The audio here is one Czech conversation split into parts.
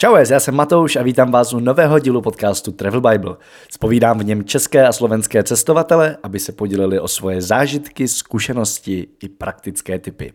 Čau, já jsem Matouš a vítám vás u nového dílu podcastu Travel Bible. Spovídám v něm české a slovenské cestovatele, aby se podělili o svoje zážitky, zkušenosti i praktické typy.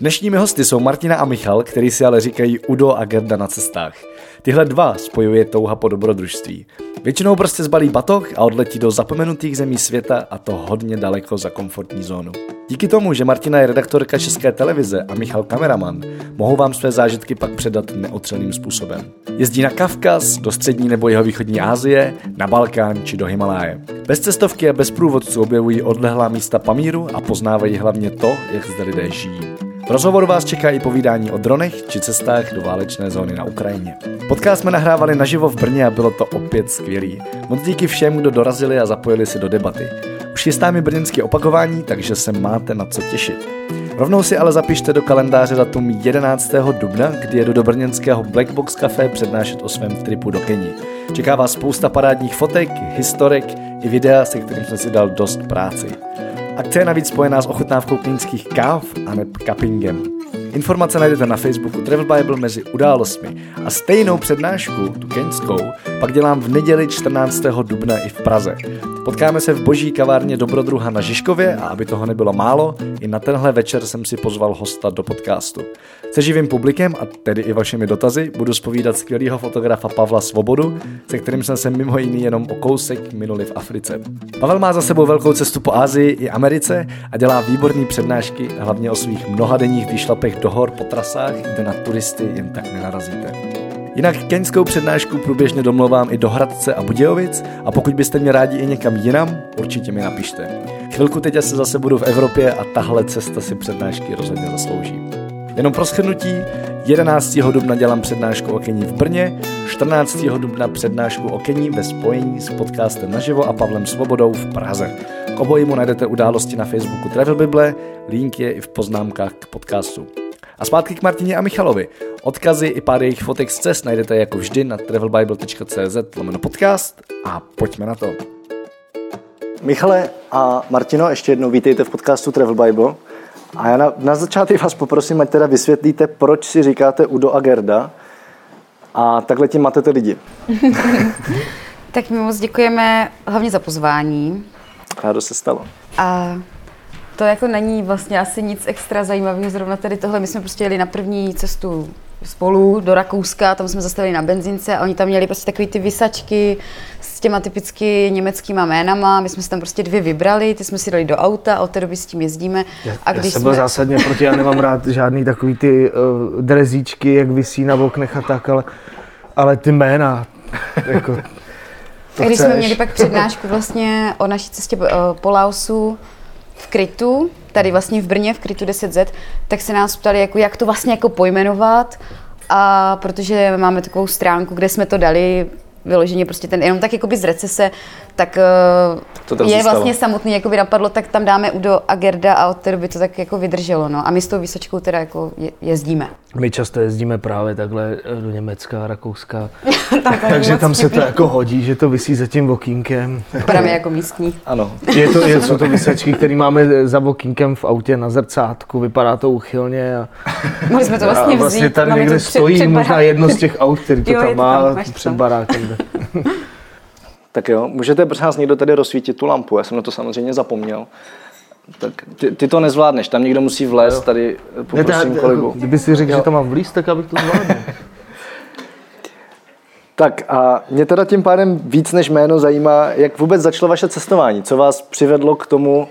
Dnešními hosty jsou Martina a Michal, který si ale říkají Udo a Gerda na cestách. Tyhle dva spojuje touha po dobrodružství. Většinou prostě zbalí batoh a odletí do zapomenutých zemí světa a to hodně daleko za komfortní zónu. Díky tomu, že Martina je redaktorka České televize a Michal kameraman, mohou vám své zážitky pak předat neotřelným způsobem. Jezdí na Kavkaz, do střední nebo jeho východní Asie, na Balkán či do Himaláje. Bez cestovky a bez průvodců objevují odlehlá místa Pamíru a poznávají hlavně to, jak zde lidé žijí. V rozhovoru vás čeká i povídání o dronech či cestách do válečné zóny na Ukrajině. Podcast jsme nahrávali naživo v Brně a bylo to opět skvělý. Moc díky všem, kdo dorazili a zapojili se do debaty. Už chystá mi brněnské opakování, takže se máte na co těšit. Rovnou si ale zapište do kalendáře datum 11. dubna, kdy jedu do brněnského Black Box Café přednášet o svém tripu do Keni. Čeká vás spousta parádních fotek, historek i videa, se kterým jsem si dal dost práci. Akce je navíc spojená s ochutnávkou klínských káv a ne cuppingem. Informace najdete na Facebooku Travel Bible mezi událostmi a stejnou přednášku, tu keňskou, pak dělám v neděli 14. dubna i v Praze. Potkáme se v boží kavárně Dobrodruha na Žižkově a aby toho nebylo málo, i na tenhle večer jsem si pozval hosta do podcastu. Se živým publikem a tedy i vašimi dotazy budu spovídat skvělého fotografa Pavla Svobodu, se kterým jsem se mimo jiný jenom o kousek minuli v Africe. Pavel má za sebou velkou cestu po Asii i Americe a dělá výborné přednášky, hlavně o svých mnohadenních výšlapech do hor po trasách, kde na turisty jen tak nenarazíte. Jinak keňskou přednášku průběžně domlouvám i do Hradce a Budějovic a pokud byste mě rádi i někam jinam, určitě mi napište. Chvilku teď asi zase budu v Evropě a tahle cesta si přednášky rozhodně zaslouží. Jenom pro shrnutí, 11. dubna dělám přednášku o Kení v Brně, 14. dubna přednášku o Kení ve spojení s podcastem naživo a Pavlem Svobodou v Praze. K obojímu najdete události na Facebooku Travel Bible, link je i v poznámkách k podcastu. A zpátky k Martině a Michalovi. Odkazy i pár jejich fotek z cest najdete jako vždy na travelbible.cz lomeno podcast a pojďme na to. Michale a Martino, ještě jednou vítejte v podcastu Travel Bible. A já na, na začátek vás poprosím, ať teda vysvětlíte, proč si říkáte Udo a Gerda a takhle tím matete lidi. tak my moc děkujeme hlavně za pozvání. A to se stalo. A to jako není vlastně asi nic extra zajímavého zrovna tady tohle. My jsme prostě jeli na první cestu spolu do Rakouska, tam jsme zastavili na benzince a oni tam měli prostě takové ty vysačky s těma typicky německýma jménama. My jsme si tam prostě dvě vybrali, ty jsme si dali do auta a od té doby s tím jezdíme. Já, a když já jsem jsme... byl zásadně proti, já nemám rád žádný takový ty uh, drezíčky, jak visí na oknech a tak, ale, ale ty jména, jako, to Když chceš. jsme měli pak přednášku vlastně o naší cestě uh, po Laosu, v Krytu, tady vlastně v Brně, v Krytu 10Z, tak se nás ptali, jako, jak to vlastně jako pojmenovat. A protože máme takovou stránku, kde jsme to dali, vyloženě prostě ten, jenom tak jakoby z recese, tak to je zůstalo. vlastně samotný, jako by napadlo, tak tam dáme Udo a Gerda a od té doby to tak jako vydrželo, no. A my s tou výsočkou teda jako jezdíme. My často jezdíme právě takhle do Německa, Rakouska, tak, takže tam se to jako hodí, že to vysí za tím okýnkem. Právě jako místní. Ano. Je to, je, jsou to vysačky, které máme za okýnkem v autě na zrcátku, vypadá to uchylně. A, Mohli jsme to vlastně vzít. A vlastně tady někde stojí před, možná jedno z těch aut, který to jo, tam má před barákem. Tak jo, můžete prosím nás někdo tady rozsvítit tu lampu, já jsem na to samozřejmě zapomněl. Tak ty, ty to nezvládneš, tam někdo musí vlézt, tady poprosím kolegu. Kdyby si řekl, jo. že to mám vlíst, tak abych to zvládl. tak a mě teda tím pádem víc než jméno zajímá, jak vůbec začalo vaše cestování, co vás přivedlo k tomu,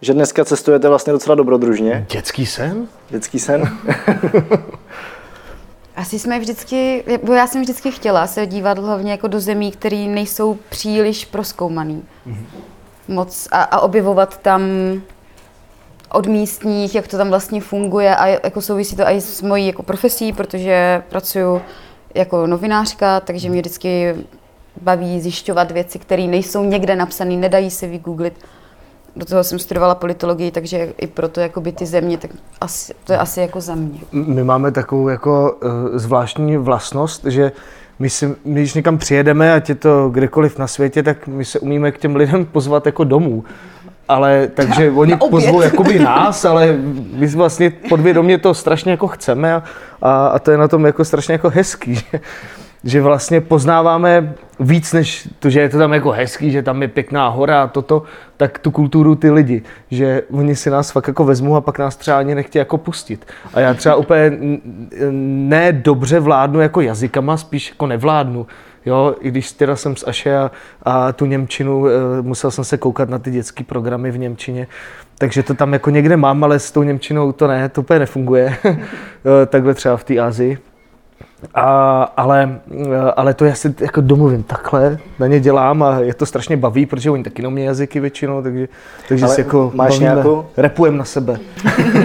že dneska cestujete vlastně docela dobrodružně. Dětský sen? Dětský sen. Asi jsme vždycky, bo já jsem vždycky chtěla se dívat hlavně jako do zemí, které nejsou příliš proskoumaný. Mm-hmm. Moc a, a objevovat tam od místních, jak to tam vlastně funguje a jako souvisí to i s mojí jako profesí, protože pracuji jako novinářka, takže mě vždycky baví zjišťovat věci, které nejsou někde napsané, nedají se vygooglit do toho jsem studovala politologii, takže i proto jakoby ty země, tak asi, to je asi jako za mě. My máme takovou jako uh, zvláštní vlastnost, že my, si, my když někam přijedeme, ať je to kdekoliv na světě, tak my se umíme k těm lidem pozvat jako domů. Ale takže oni pozvou jakoby nás, ale my vlastně podvědomě to strašně jako chceme a, a, a to je na tom jako strašně jako hezký. Že? Že vlastně poznáváme víc než to, že je to tam jako hezký, že tam je pěkná hora a toto, tak tu kulturu ty lidi, že oni si nás fakt jako vezmou a pak nás třeba ani nechtějí jako pustit. A já třeba úplně ne dobře vládnu jako jazykama, spíš jako nevládnu. Jo, i když teda jsem z Aše a, a tu Němčinu, e, musel jsem se koukat na ty dětské programy v Němčině, takže to tam jako někde mám, ale s tou Němčinou to ne, to úplně nefunguje. E, takhle třeba v té Asii. A, ale, ale to já si jako domluvím takhle, na ně dělám a je to strašně baví, protože oni taky neumí jazyky většinou, takže, takže si jako máš bavíme, nějakou... repujem na sebe.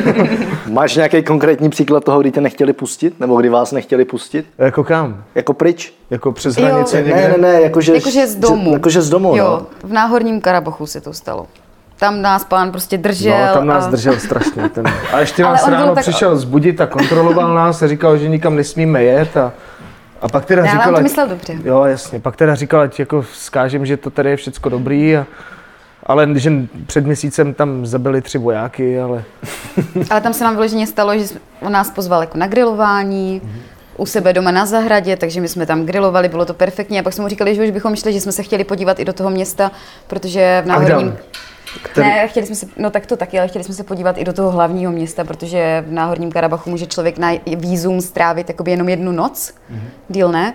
máš nějaký konkrétní příklad toho, kdy tě nechtěli pustit? Nebo kdy vás nechtěli pustit? Jako kam? Jako pryč? Jako přes hranice jo. někde? Ne, ne, ne, jakože, jakože z domu. Jakože z domu, jo, no. v Náhorním Karabachu se to stalo. Tam nás pán prostě držel. No, tam nás a... držel strašně. Ten. A ještě Ale nás ráno tak- přišel zbudit a kontroloval nás a říkal, že nikam nesmíme jet a, a pak teda Ne, ale říkal, on to ať- myslel dobře. Jo, jasně. Pak teda říkal, ať jako vzkážem, že to tady je všecko dobrý a, ale že před měsícem tam zabili tři vojáky, ale Ale tam se nám vyloženě stalo, že on nás pozval jako na grilování, u sebe doma na zahradě, takže my jsme tam grilovali, bylo to perfektní. A pak jsme mu říkali, že už bychom šli, že jsme se chtěli podívat i do toho města, protože v Náhorním... Který- Ne, chtěli jsme se, no tak to taky, ale chtěli jsme se podívat i do toho hlavního města, protože v Náhorním Karabachu může člověk na výzum strávit jakoby jenom jednu noc, díl ne.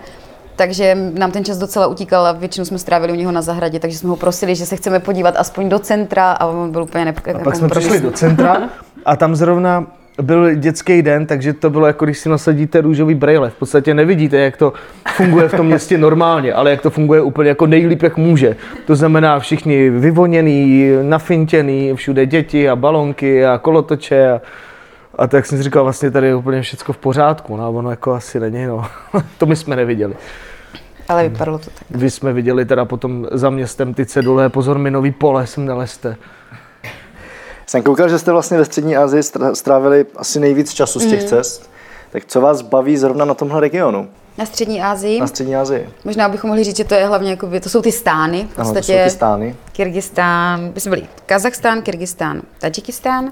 Takže nám ten čas docela utíkal a většinu jsme strávili u něho na zahradě, takže jsme ho prosili, že se chceme podívat aspoň do centra a on byl úplně nep- A pak jsme přišli do centra a tam zrovna byl dětský den, takže to bylo jako když si nasadíte růžový brejle. V podstatě nevidíte, jak to funguje v tom městě normálně, ale jak to funguje úplně jako nejlíp, jak může. To znamená všichni vyvoněný, nafintěný, všude děti a balonky a kolotoče a, a tak jsem si říkal, vlastně tady je úplně všechno v pořádku, no a ono jako asi není, no. to my jsme neviděli. Ale vypadalo to tak. Vy jsme viděli teda potom za městem ty cedule, pozor, minový pole sem neleste. Jsem koukal, že jste vlastně ve střední Asii strávili asi nejvíc času z těch Mhm. cest. Tak co vás baví zrovna na tomhle regionu, Na střední Asii. na střední Asii? Možná bychom mohli říct, že to je hlavně jako, to jsou ty stány. V Ano, to jsou podstatě ty stány. Kyrgyzstán, my jsme byli Kazachstán, Kyrgyzstán, Tadžikistán.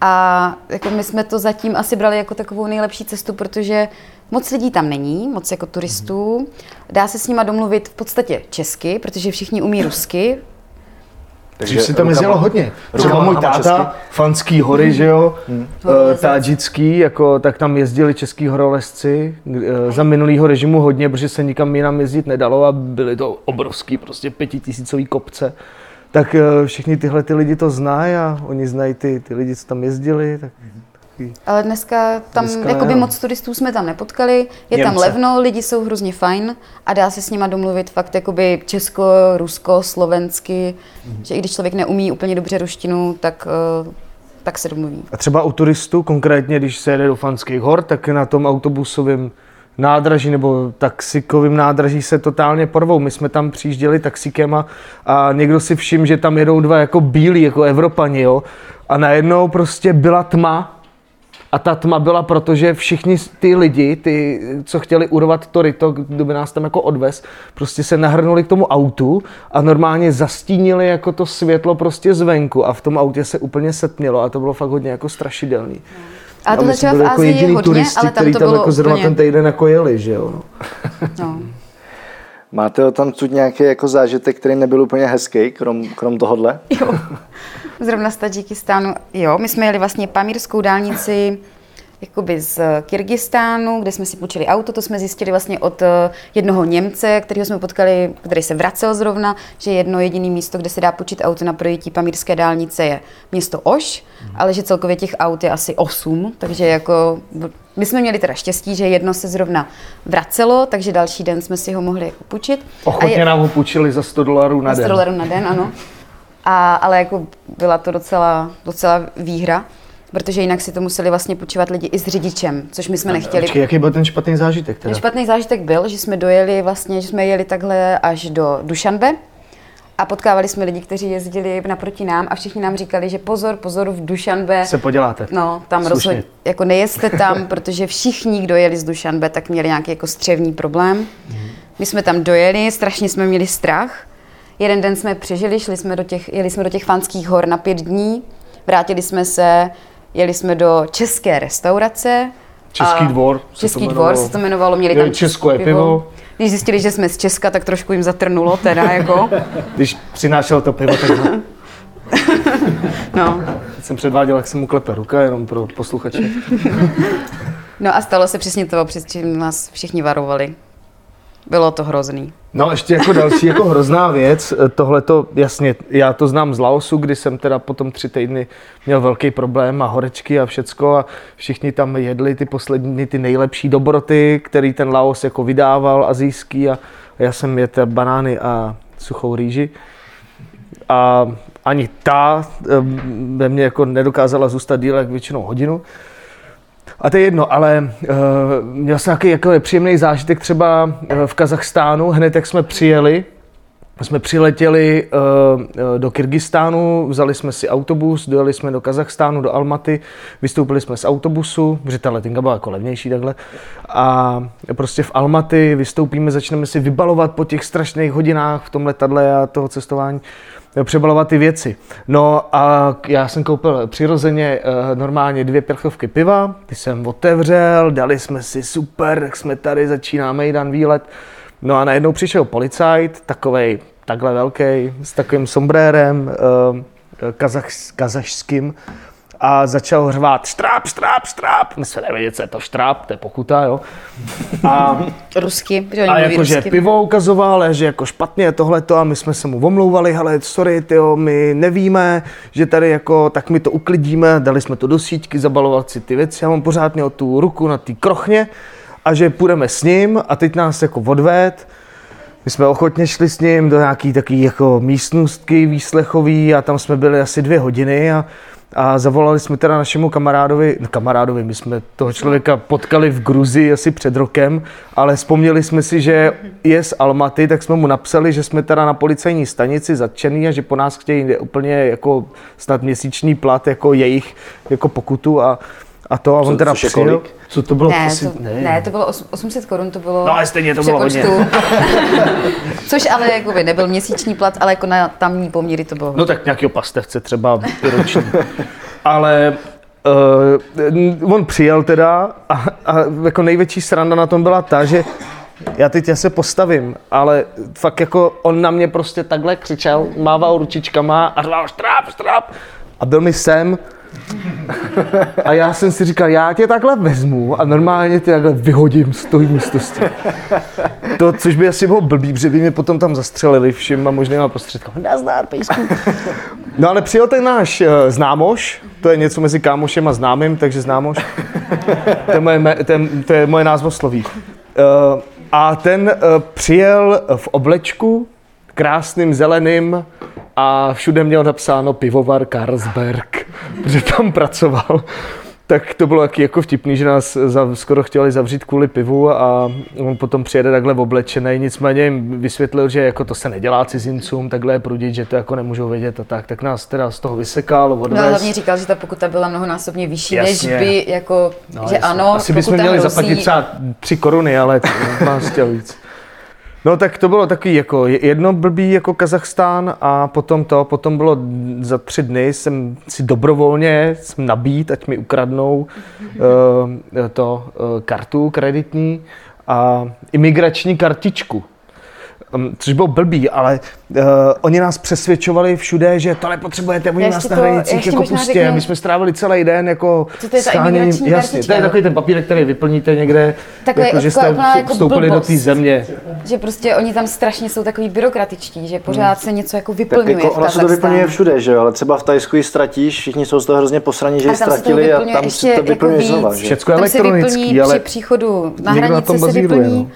A jako my jsme to zatím asi brali jako takovou nejlepší cestu, protože moc lidí tam není, moc jako turistů. Dá se s nima domluvit v podstatě česky, protože všichni umí rusky. Takže si tam jezdilo hodně. Třeba můj táta, česky. fanský hory, že jo, hmm. Horolezec. tádžický, jako, tak tam jezdili český horolezci eh, za minulýho režimu hodně, protože se nikam jinam jezdit nedalo a byly to obrovský, prostě pětitisícový kopce. Tak eh, všichni tyhle ty lidi to znají a oni znají ty, ty lidi, co tam jezdili. Tak Ale dneska tam Dneska jakoby ne, moc turistů jsme tam nepotkali, je tam Němce. levno, lidi jsou hrozně fajn a dá se s nima domluvit fakt jakoby česko, rusko, slovensky, že i když člověk neumí úplně dobře ruštinu, tak, eh, tak se domluví. A třeba u turistů, konkrétně když se jede do Fanských hor, tak na tom autobusovém nádraží nebo taxikovým nádraží se totálně porvou. My jsme tam přijížděli taxikem a, a někdo si všiml, že tam jedou dva jako bílí, jako Evropani, jo. A najednou prostě byla tma a ta tma byla, protože všichni ty lidi, ty, co chtěli urvat to ryto, kdo by nás tam jako odvez, prostě se nahrnuli k tomu autu a normálně zastínili jako to světlo prostě zvenku a v tom autě se úplně setmělo a to bylo fakt hodně jako strašidelný. A třeba byli v jako je jediný hodně, turisti, ale tam který to tam bylo jako zrovna úplně... ten týden jako jeli, že jo. No. No. Máte tam tu nějaký jako zážitek, který nebyl úplně hezký, krom, krom tohohle? Jo. Zrovna z Tadžikistánu, jo, my jsme jeli vlastně pamírskou dálnici jakoby z Kyrgyzstánu, kde jsme si půjčili auto, to jsme zjistili vlastně od eh, jednoho Němce, kterého jsme potkali, který se vracel zrovna, že jedno jediné místo, kde se dá půjčit auto na projití pamírské dálnice je město Oš, ale že celkově těch aut je asi 8, takže jako my jsme měli teda štěstí, že jedno se zrovna vracelo, takže další den jsme si ho mohli jako půjčit. Ochotně je- nám ho půjčili za 100 dolarů na na 100 den. dolarů na den, ano. A, ale jako byla to docela, docela výhra, protože jinak si to museli vlastně půjčovat lidi i s řidičem, což my jsme nechtěli. Počkej, jaký byl ten špatný zážitek teda? Ten špatný zážitek byl, že jsme dojeli vlastně, že jsme jeli takhle až do Dušanbe a potkávali jsme lidi, kteří jezdili naproti nám a všichni nám říkali, že pozor, pozor, v Dušanbe Se poděláte. No, tam rozhodně, jako nejezte tam, protože všichni, kdo jeli z Dušanbe, tak měli nějaký jako střevní problém. My jsme tam dojeli, strašně jsme měli strach. Jeden den jsme přežili, šli jsme do těch, jeli jsme do těch fanských hor na pět dní, vrátili jsme se, jeli jsme do české restaurace, Český dvor. se Český to dvor se to jmenovalo, měli tam Česko je pivo. Když zjistili, že jsme z Česka, tak trošku jim zatrnulo teda jako. Když přinášel to pivo, tak No. jsem předváděl, jak se mu klepe ruka, jenom pro posluchače. no a stalo se přesně to, přes čím nás všichni varovali. Bylo to hrozný. No ještě jako další jako hrozná věc, tohle to jasně, já to znám z Laosu, kdy jsem teda potom tři týdny měl velký problém a horečky a všecko a všichni tam jedli ty poslední, ty nejlepší dobroty, který ten Laos jako vydával azijský a já jsem jedl banány a suchou rýži a ani ta em, ve mně jako nedokázala zůstat díl jak většinou hodinu. A to je jedno, ale uh, měl jsem nějaký jako nepříjemný zážitek třeba uh, v Kazachstánu, hned jak jsme přijeli, jsme přiletěli uh, uh, do Kyrgyzstánu, vzali jsme si autobus, dojeli jsme do Kazachstánu, do Almaty, vystoupili jsme z autobusu, protože ta letenka byla jako levnější takhle. A prostě v Almaty vystoupíme, začneme si vybalovat po těch strašných hodinách v tom letadle a toho cestování přebalovat ty věci. No a já jsem koupil přirozeně eh, normálně dvě prchovky piva, ty jsem otevřel, dali jsme si super, jak jsme tady, začínáme jídan výlet. No a najednou přišel policajt, takovej takhle velký, s takovým sombrérem, eh, kazach, kazašským a začal řvát štráp, štráp, štráp. My jsme nevěděli, co je to štráp, to je pokuta, jo. A Rusky, oni a jakože pivo ukazoval, že jako špatně tohleto a my jsme se mu omlouvali, hele, sorry, tyjo, my nevíme, že tady jako, tak my to uklidíme, dali jsme to do síťky, zabalovat si ty věci, já mám pořád měl tu ruku na té krochně a že půjdeme s ním a teď nás jako odved, my jsme ochotně šli s ním do nějaký takový jako místnostky výslechový a tam jsme byli asi dvě hodiny a, a zavolali jsme teda našemu kamarádovi, no kamarádovi, my jsme toho člověka potkali v Gruzii asi před rokem, ale vzpomněli jsme si, že je z Almaty, tak jsme mu napsali, že jsme teda na policejní stanici zatčený a že po nás chtějí úplně jako snad měsíční plat jako jejich jako pokutu a, a to a on Co- teda je přijel. kolik? Co to bylo? Ne, Asi- to, ne, to bylo os- 800 korun, to bylo No, ale stejně to bylo hodně. Což ale jakoby nebyl měsíční plat, ale jako na tamní poměry to bylo. No tak nějakého pastevce třeba roční. Ale uh, on přijel teda a, a jako největší sranda na tom byla ta, že já teď já se postavím, ale fakt jako on na mě prostě takhle křičel, mával ručičkama a řval štráp, štráp a byl mi sem a já jsem si říkal, já tě takhle vezmu a normálně tě takhle vyhodím z toho místosti. To, což by asi bylo blbý, protože by mě potom tam zastřelili všema možnýma prostředkama. Nazdar, pejsku. No ale přijel ten náš uh, známoš, to je něco mezi kámošem a známým, takže známoš. To je moje, to je, to je moje názvosloví. Uh, a ten uh, přijel v oblečku, krásným zeleným a všude měl napsáno pivovar Carlsberg, protože tam pracoval. Tak to bylo taky jako vtipný, že nás za, skoro chtěli zavřít kvůli pivu a on potom přijede takhle oblečený, nicméně jim vysvětlil, že jako to se nedělá cizincům, takhle je prudit, že to jako nemůžou vědět a tak, tak nás teda z toho vysekal, No a odvez. hlavně říkal, že ta pokuta byla mnohonásobně vyšší, Jasně. než by jako, No, že jasně. ano, Asi bychom měli hrozí. zaplatit třeba tři koruny, ale to chtěl víc. No tak to bylo takový jako jedno blbý jako Kazachstán a potom to, potom bylo za tři dny jsem si dobrovolně jsem nabít, ať mi ukradnou uh, to uh, kartu kreditní a imigrační kartičku. Což bylo blbý, ale uh, oni nás přesvědčovali všude, že to nepotřebujete, oni nás na to- hranicích jako pustě. řeknu- My jsme strávili celý den jako Co to je imigrační Jasně, to je takový ten papírek, který vyplníte někde, Takový- jako, že jste taková úplná jako vstoupili do blbost. té země. Že prostě oni tam strašně jsou takový byrokratičtí, že pořád se něco jako Tak vyplňuje jako v ono se to vyplňuje všude, že jo, ale třeba v Tajsku ji ztratíš, všichni jsou z toho hrozně posraní, že ji Ale tam se to ztratili a vyplňuje tam si to jako vyplňuješ víc. znova, že? Všecko je Tam se elektronický, vyplní ale při příchodu na hranici se vyplní, no.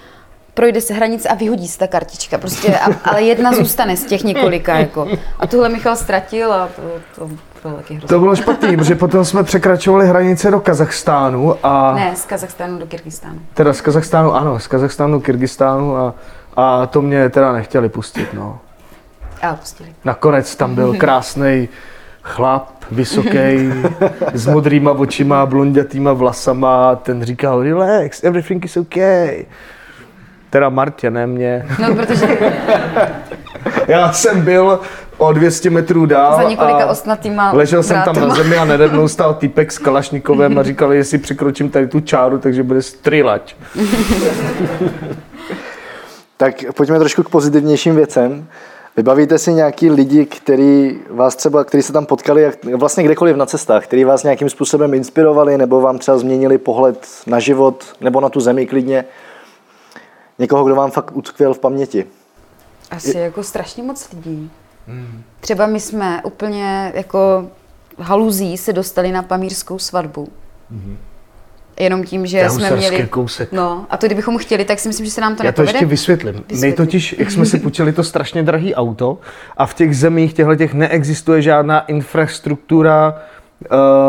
Projde se hranice a vyhodí se ta kartička. Prostě, a, ale jedna zůstane z těch několika. Jako. A tuhle Michal ztratil a to, to bylo taky hrozné. to bylo špatný, protože potom jsme překračovali hranice do Kazachstánu a Ne, z Kazachstánu do Kyrgyzstánu. teda z Kazachstánu, ano, z Kazachstánu do Kyrgyzstánu a, a to mě teda nechtěli pustit, no. A pustili. Nakonec tam byl krásný chlap, vysoký, s modrýma očima, blondětýma vlasama, ten říkal, relax, everything is okay. Teda Martě, ne mě. No, protože Já jsem byl o 200 metrů dál. Za několika a ostnatýma Ležel jsem tam na zemi a nade mnou stál týpek s Kalašnikovem a říkal, jestli překročím tady tu čáru, takže bude střílať. Tak pojďme trošku k pozitivnějším věcem. Vybavíte si nějaký lidi, který vás třeba, který se tam potkali, jak- vlastně kdekoliv na cestách, který vás nějakým způsobem inspirovali, nebo vám třeba změnili pohled na život, nebo na tu zemi klidně? Někoho, kdo vám fakt utkvěl v paměti? Asi jako strašně moc lidí. Třeba my jsme úplně jako haluzí se dostali na pamírskou svatbu. Jenom tím, že To je jsme měli... kousek. No, a to kdybychom chtěli, tak si myslím, že se nám to Já to nepovede. ještě vysvětlím. My Vysvětli. totiž, jak jsme si půjčili to strašně drahý auto a v těch zemích těchto těch neexistuje žádná infrastruktura,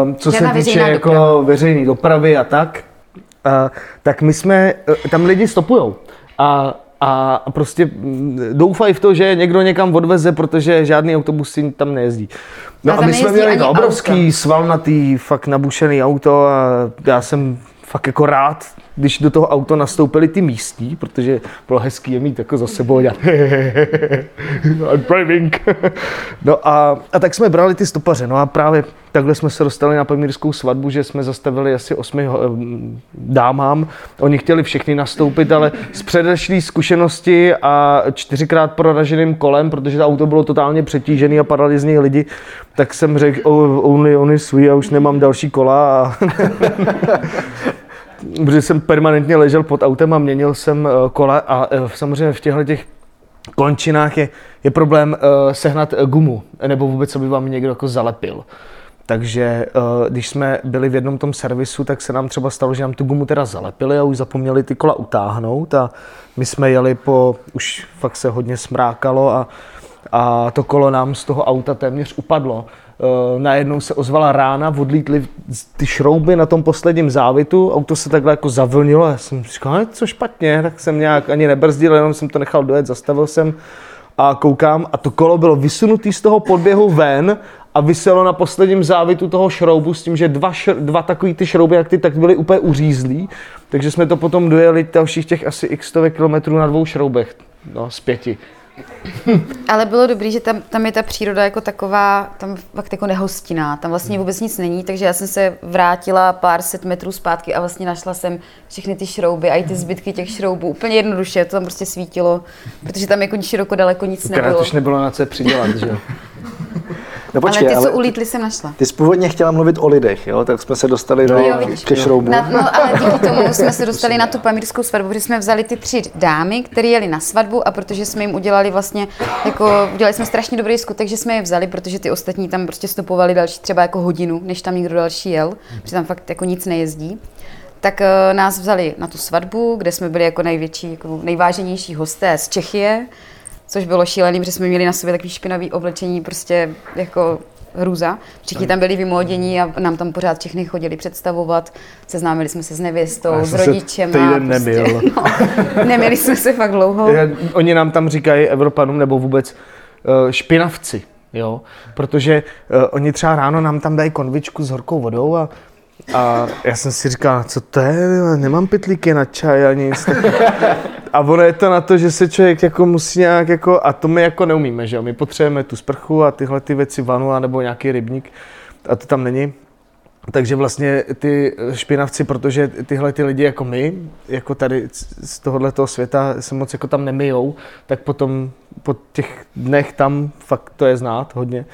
ehm, co Žádná se týče veřejná jako veřejné dopravy a tak, a, tak my jsme, eh, tam lidi stopujou a, a prostě mm, doufají v to, že někdo někam odveze, protože žádný autobusy tam nejezdí. No a tam my jsme měli to obrovský, auta. svalnatý, fakt nabušený auto a já jsem fakt jako rád, když do toho auto nastoupili ty místní, protože bylo hezký je mít jako za sebou a I'm driving. no a, a, tak jsme brali ty stopaře, no a právě takhle jsme se dostali na pamírskou svatbu, že jsme zastavili asi osmi dámám. Oni chtěli všechny nastoupit, ale z předešlý zkušenosti a čtyřikrát proraženým kolem, protože to auto bylo totálně přetížený a padali z něj lidi, tak jsem řekl, oh, only, only sweet, a už nemám další kola a protože jsem permanentně ležel pod autem a měnil jsem eh, kola a eh, samozřejmě v těchto těch končinách je, je problém uh, sehnat eh, gumu, nebo vůbec, aby vám někdo jako zalepil. Takže když jsme byli v jednom tom servisu, tak se nám třeba stalo, že nám tu gumu teda zalepili a už zapomněli ty kola utáhnout a my jsme jeli po, už fakt se hodně smrákalo a, a to kolo nám z toho auta téměř upadlo. Uh, najednou se ozvala rána, odlítly ty šrouby na tom posledním závitu, auto se takhle jako zavlnilo, já jsem říkal, "Ale co špatně, tak jsem nějak ani nebrzdil, jenom jsem to nechal dojet, zastavil jsem a koukám a to kolo bylo vysunutý z toho podběhu ven a vyselo na posledním závitu toho šroubu s tím, že dva, šr- dva takový ty šrouby, jak ty, tak byly úplně uřízlý, takže jsme to potom dojeli dalších těch asi x kilometrů na dvou šroubech, no z pěti. Ale bylo dobrý, že tam, tam je ta příroda jako taková, tam fakt jako nehostinná, tam vlastně vůbec nic není, takže já jsem se vrátila pár set metrů zpátky a vlastně našla jsem všechny ty šrouby a i ty zbytky těch šroubů, úplně jednoduše, to tam prostě svítilo, protože tam jako široko daleko nic Akorát nebylo. už nebylo na co přidělat, že jo. No ale ty, co ulítli, jsem našla. ty jsi původně chtěla mluvit o lidech, jo? tak jsme se dostali do, Jo, ke šroubu. Na, no, ale díky tomu jsme se dostali na tu pamírskou svatbu, protože jsme vzali ty tři dámy, které jeli na svatbu a protože jsme jim udělali vlastně, jako udělali jsme strašně dobrý skutek, že jsme je vzali, protože ty ostatní tam prostě stopovali další třeba jako hodinu, než tam někdo další jel, protože tam fakt jako nic nejezdí. Tak uh, nás vzali na tu svatbu, kde jsme byli jako největší, jako nejváženější hosté z Čechie, což bylo šílený, protože jsme měli na sobě takový špinavý oblečení, prostě jako hrůza. Všichni tam byli vymodění a nám tam pořád všechny chodili představovat. Seznámili jsme se s nevěstou, s rodičem. týden nebyl. No, neměli jsme se fakt dlouho. Oni nám tam říkají Evropanům nebo vůbec eh, špinavci, jo, protože uh, oni třeba ráno nám tam dají konvičku s horkou vodou a a já jsem si říkal, co to je, nemám pytlíky na čaj ani nic. A ono je to na to, že se člověk jako musí nějak jako, a to my jako neumíme, že jo, my potřebujeme tu sprchu a tyhle ty věci vanu, nebo nějaký rybník a to tam není. Takže vlastně ty špinavci, protože tyhle ty lidi jako my, jako tady z tohohle toho světa se moc jako tam nemijou, tak potom po těch dnech tam fakt to je znát hodně.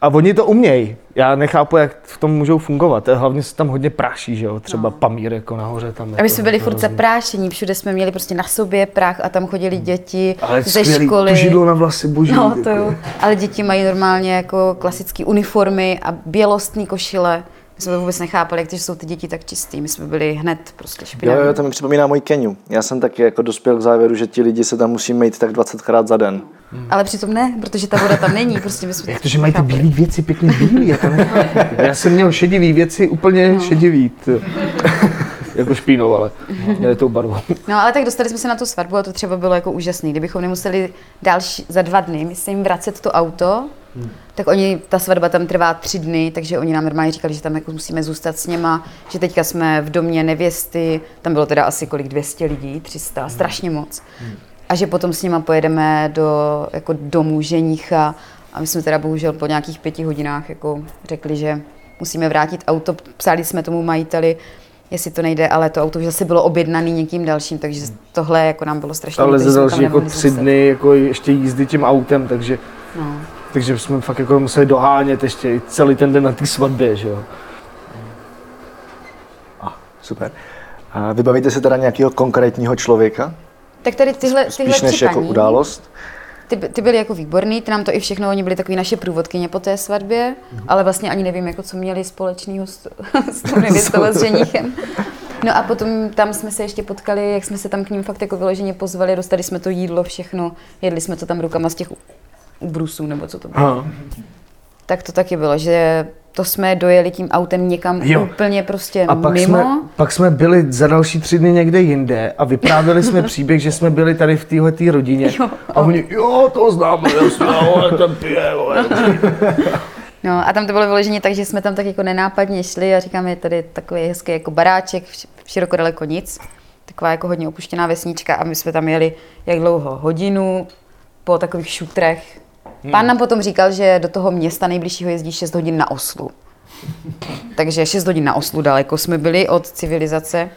A oni to umějí. Já nechápu, jak v tom můžou fungovat. Hlavně se tam hodně práší, že jo? Třeba No. Pamír jako nahoře tam. A my jako jsme byli furt zaprášení, všude jsme měli prostě na sobě prach a tam chodili děti Ale ze skvělý, školy. to židlo na vlasy boží. No, to jako. jo. Ale děti mají normálně jako klasické uniformy a bělostní košile. My jsme vůbec nechápali, jak to, že jsou ty děti tak čistý. My jsme byli hned prostě Jo, špinaví. jo, to mi připomíná můj Keniu. Já jsem taky jako dospěl k závěru, že ti lidi se tam musí mít tak 20krát za den. Ale přitom ne, protože ta voda tam není. Prostě my jsme Jak to, že mají ty bílé věci pěkně nechápu. Já jsem měl šedivý věci úplně no. šedivý. jako špínou, ale je tou barvou. No ale tak dostali jsme se na tu svatbu a to třeba bylo jako úžasný. Kdybychom nemuseli další, za dva dny, myslím, vracet to auto, hmm. tak oni, ta svatba tam trvá tři dny, takže oni nám normálně říkali, že tam jako musíme zůstat s něma, že teďka jsme v domě nevěsty, tam bylo teda asi kolik 200 lidí, 300, hmm. strašně moc. Hmm. A že potom s nima pojedeme do jako domů ženicha A my jsme teda bohužel po nějakých pěti hodinách jako řekli, že musíme vrátit auto. Psali jsme tomu majiteli, jestli to nejde, ale to auto už zase bylo objednané někým dalším, takže tohle jako nám bylo strašně Ale za další jako tři zůstat. dny jako ještě jízdy tím autem, takže, No. Takže jsme fakt jako museli dohánět ještě celý ten den na té svatbě, že jo. Ah, super. A vybavíte se teda nějakého konkrétního člověka? Tak tady tyhle, tyhle Spíš než jako událost? Ty, ty byly jako výborný, ty nám to i všechno, oni byli takový naše průvodkyně po té svatbě, Mhm. ale vlastně ani nevím, jako co měli společného s, s tou nevěstou s ženíchem. No a potom tam jsme se ještě potkali, jak jsme se tam k ním fakt jako vyloženě pozvali, dostali jsme to jídlo, všechno, jedli jsme to tam rukama z těch ubrusů, nebo co to bylo. Aha. Tak to taky bylo, že to jsme dojeli tím autem někam Jo. úplně prostě A pak mimo. jsme, pak jsme byli za další tři dny někde jinde a vyprávěli jsme příběh, že jsme byli tady v téhle rodině. Jo. A oni, jo, to známe, jasně, ale ten pije. No a tam to bylo vyloženě tak, že jsme tam tak jako nenápadně šli a říkáme, je tady takový hezký jako baráček, široko daleko nic, taková jako hodně opuštěná vesnička a my jsme tam jeli jak dlouho? Hodinu po takových šutrech. Pán nám potom říkal, že do toho města nejbližšího jezdí 6 hodin na Oslu. Takže 6 hodin na Oslu daleko jsme byli od civilizace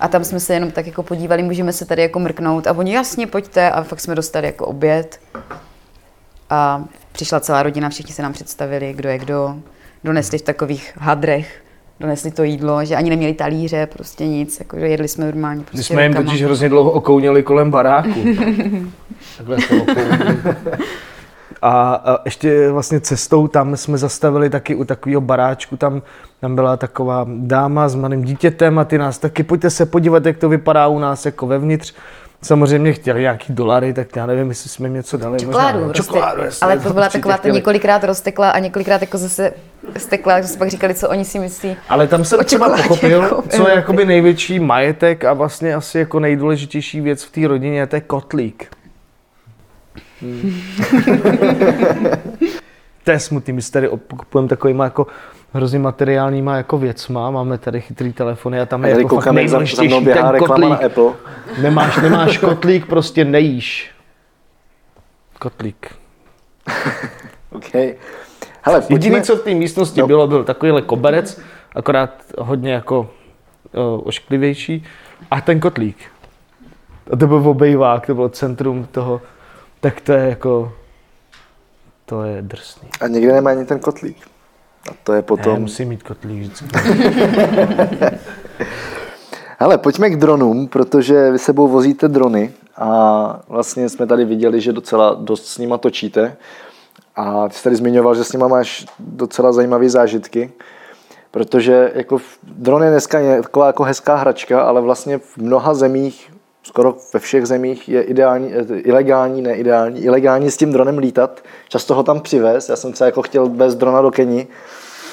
a tam jsme se jenom tak jako podívali, můžeme se tady jako mrknout a oni jasně pojďte a fakt jsme dostali jako oběd. A přišla celá rodina, všichni se nám představili, kdo je kdo. Donesli v takových hadrech, donesli to jídlo, že ani neměli talíře, prostě nic, jakože jedli jsme normálně prostě My jsme jim rukama. totiž hrozně dlouho okouněli kolem baráku. Takhle jsme. A, a ještě vlastně cestou tam jsme zastavili taky u takového baráčku, tam, tam byla taková dáma s malým dítětem a ty nás taky, pojďte se podívat, jak to vypadá u nás jako vevnitř. Samozřejmě chtěli nějaký dolary, tak já nevím, jestli jsme jim něco dali. Čokoládu, možná, roste... čokoládu jasně, ale to byla taková ta několikrát roztekla a několikrát jako zase stekla, že se pak říkali, co oni si myslí. Ale tam jsem třeba pochopil, jako co je jakoby největší majetek a vlastně asi jako nejdůležitější věc v té rodině, to je kotlík. Hmm. to je smutný, my si tady kupujeme takovýma jako hrozně materiálníma jako věcma, máme tady chytrý telefony a tam A je jako fakt koukám, za, za mnou nejdůležitější běhá ten reklama na kotlík. Apple. Nemáš, nemáš kotlík, prostě nejíš. Kotlík. OK. Hele, pojďme... Jediný, co v té místnosti No. bylo, byl takovýhle koberec, akorát hodně jako o, ošklivější a ten kotlík. A to byl obejvák, to bylo centrum toho, tak to je jako, to je drsný. A někde nemá ani ten kotlík. A to je Potom... potom... musí mít kotlík vždycky. Hele, pojďme k dronům, protože vy sebou vozíte drony a vlastně jsme tady viděli, že docela dost s nima točíte. A ty jsi tady zmiňoval, že s nima máš docela zajímavé zážitky, protože jako dron je dneska taková jako hezká hračka, ale vlastně v mnoha zemích, skoro ve všech zemích je ideální, eh, ilegální, ne ideální, ilegální s tím dronem lítat. Často ho tam přivez. Já jsem třeba jako chtěl bez drona do Keni,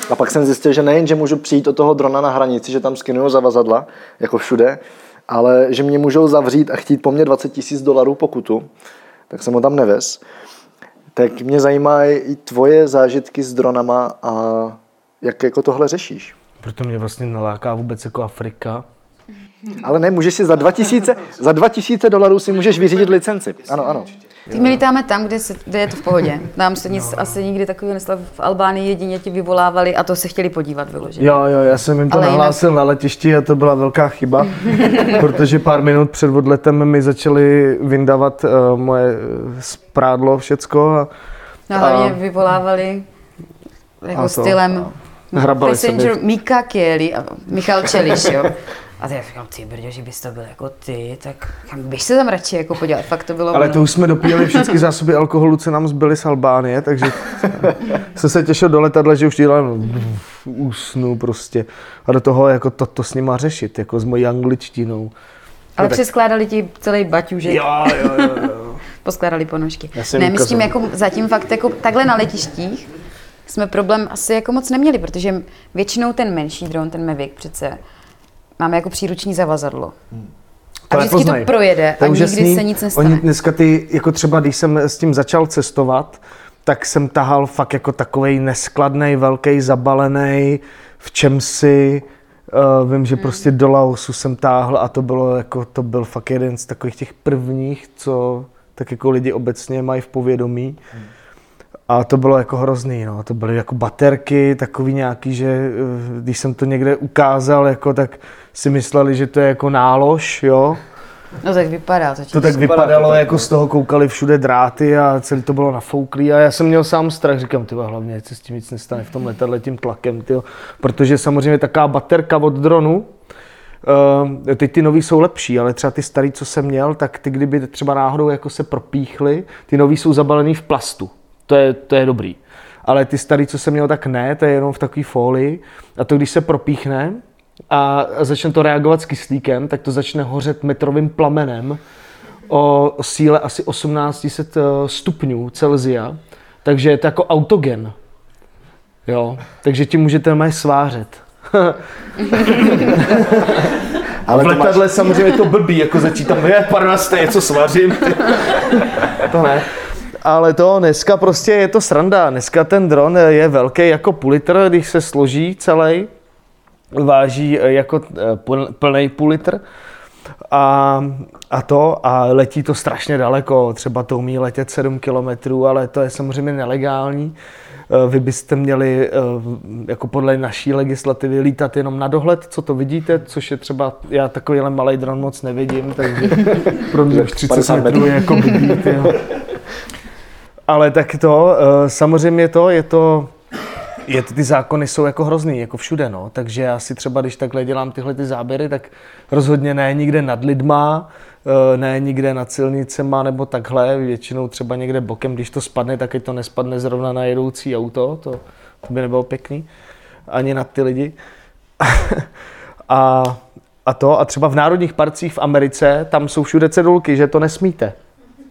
a pak jsem zjistil, že nejen, že můžu přijít od toho drona na hranici, že tam skinuju zavazadla, jako všude, ale že mě můžou zavřít a chtít po mně 20 tisíc dolarů pokutu, tak jsem ho tam nevez. Tak mě zajímají i tvoje zážitky s dronama a jak jako tohle řešíš. Proto mě vlastně naláká vůbec jako Afrika. Ale ne, můžeš si za 2000, za 2000 dolarů si můžeš vyřídit licenci. Ano, ano. Teď my lítáme tam, kde, se, kde je to v pohodě. Nám se nic asi nikdy takového nestalo. V Albánii jedině ti vyvolávali a to se chtěli podívat vyloženě. Jo, jo, já jsem jim to Ale jinak- nahlásil na letišti a to byla velká chyba, protože pár minut před odletem mi začali vyndavat uh, moje eh, sprádlo všecko a No hlavně vyvolávali jako A to, stylem hrabali se Passenger mi. Mika Kieli a Michal Čeliš, jo. A já říkám, ty brdě, že bys to byl jako ty, tak kam běž se tam radši jako podívat. Fakt to bylo Ale ono. to už jsme dopíjeli všechny zásoby alkoholu, co nám zbyly z Albánie, takže jsem se těšil do letadla, že už dělám usnu prostě. A do toho jako to, to s nima řešit, jako s mojí angličtinou. Ale přeskládali ti celý baťužek, Jo, jo, jo, jo. poskládali ponožky. Ne, my s tím jako zatím fakt jako takhle na letištích jsme problém asi jako moc neměli, protože většinou ten menší dron, ten Mavic přece, máme jako příruční zavazadlo. A vždycky nepoznají. to projede To a nikdy úžasný. se nic nestane. Oni dneska ty, jako třeba když jsem s tím začal cestovat, tak jsem tahal fakt jako takovej neskladný, velký, zabalený, v čem si. Uh, vím, že prostě do Laosu jsem táhl a to bylo jako, to byl fakt jeden z takových těch prvních, co tak jako lidi obecně mají v povědomí. A to bylo jako hrozný, no. To byly jako baterky, takový nějaký, že eh, když jsem to někde ukázal, jako, tak si mysleli, že to je jako nálož, jo. No tak vypadá to. To tak vypadalo, jako z toho koukali všude dráty a celé to bylo nafouklý a já jsem měl sám strach, říkám, ty hlavně, se s tím nic nestane v tom letadle tím tlakem, tyjo. protože samozřejmě taková baterka od dronu, Uh, teď ty nový jsou lepší, ale třeba ty starý, co jsem měl, tak ty kdyby třeba náhodou jako se propíchly, ty nový jsou zabalený v plastu. To je, to je dobrý. Ale ty starý, co jsem měl, tak ne, to je jenom v takové folii. A to, když se propíchne a začne to reagovat s kyslíkem, tak to začne hořet metrovým plamenem o síle asi 1800 eh, stupňů Celzia. Takže je to jako autogen. Jo, takže ti můžete mít svářet. Ale v letadle máš... samozřejmě to blbý, jako začít tam, je, pardon, jste něco svařím. to ne. Ale to dneska prostě je to sranda. Dneska ten dron je velký jako půl litr, když se složí celý. Váží jako eh, plný půl litr. A, a to, a letí to strašně daleko, třeba to umí letět 7 kilometrů, ale to je samozřejmě nelegální. Eh, vy byste měli eh, jako podle naší legislativy lítat jenom na dohled, co to vidíte, což je třeba, já takovýhle malý dron moc nevidím, takže pro mě už 30 metrů je jako vidíte. Ale tak to, eh, samozřejmě to, je to, je, ty zákony jsou jako hrozný, jako všude, no. Takže já si třeba, když takhle dělám tyhle ty záběry, tak rozhodně ne nikde nad lidma, Eh, ne nikde nad silnicema nebo takhle, většinou třeba někde bokem, když to spadne, tak to nespadne zrovna na jedoucí auto, to, to by nebylo pěkný, ani na ty lidi. a, a to, a třeba v národních parcích v Americe, tam jsou všude cedulky, že to nesmíte,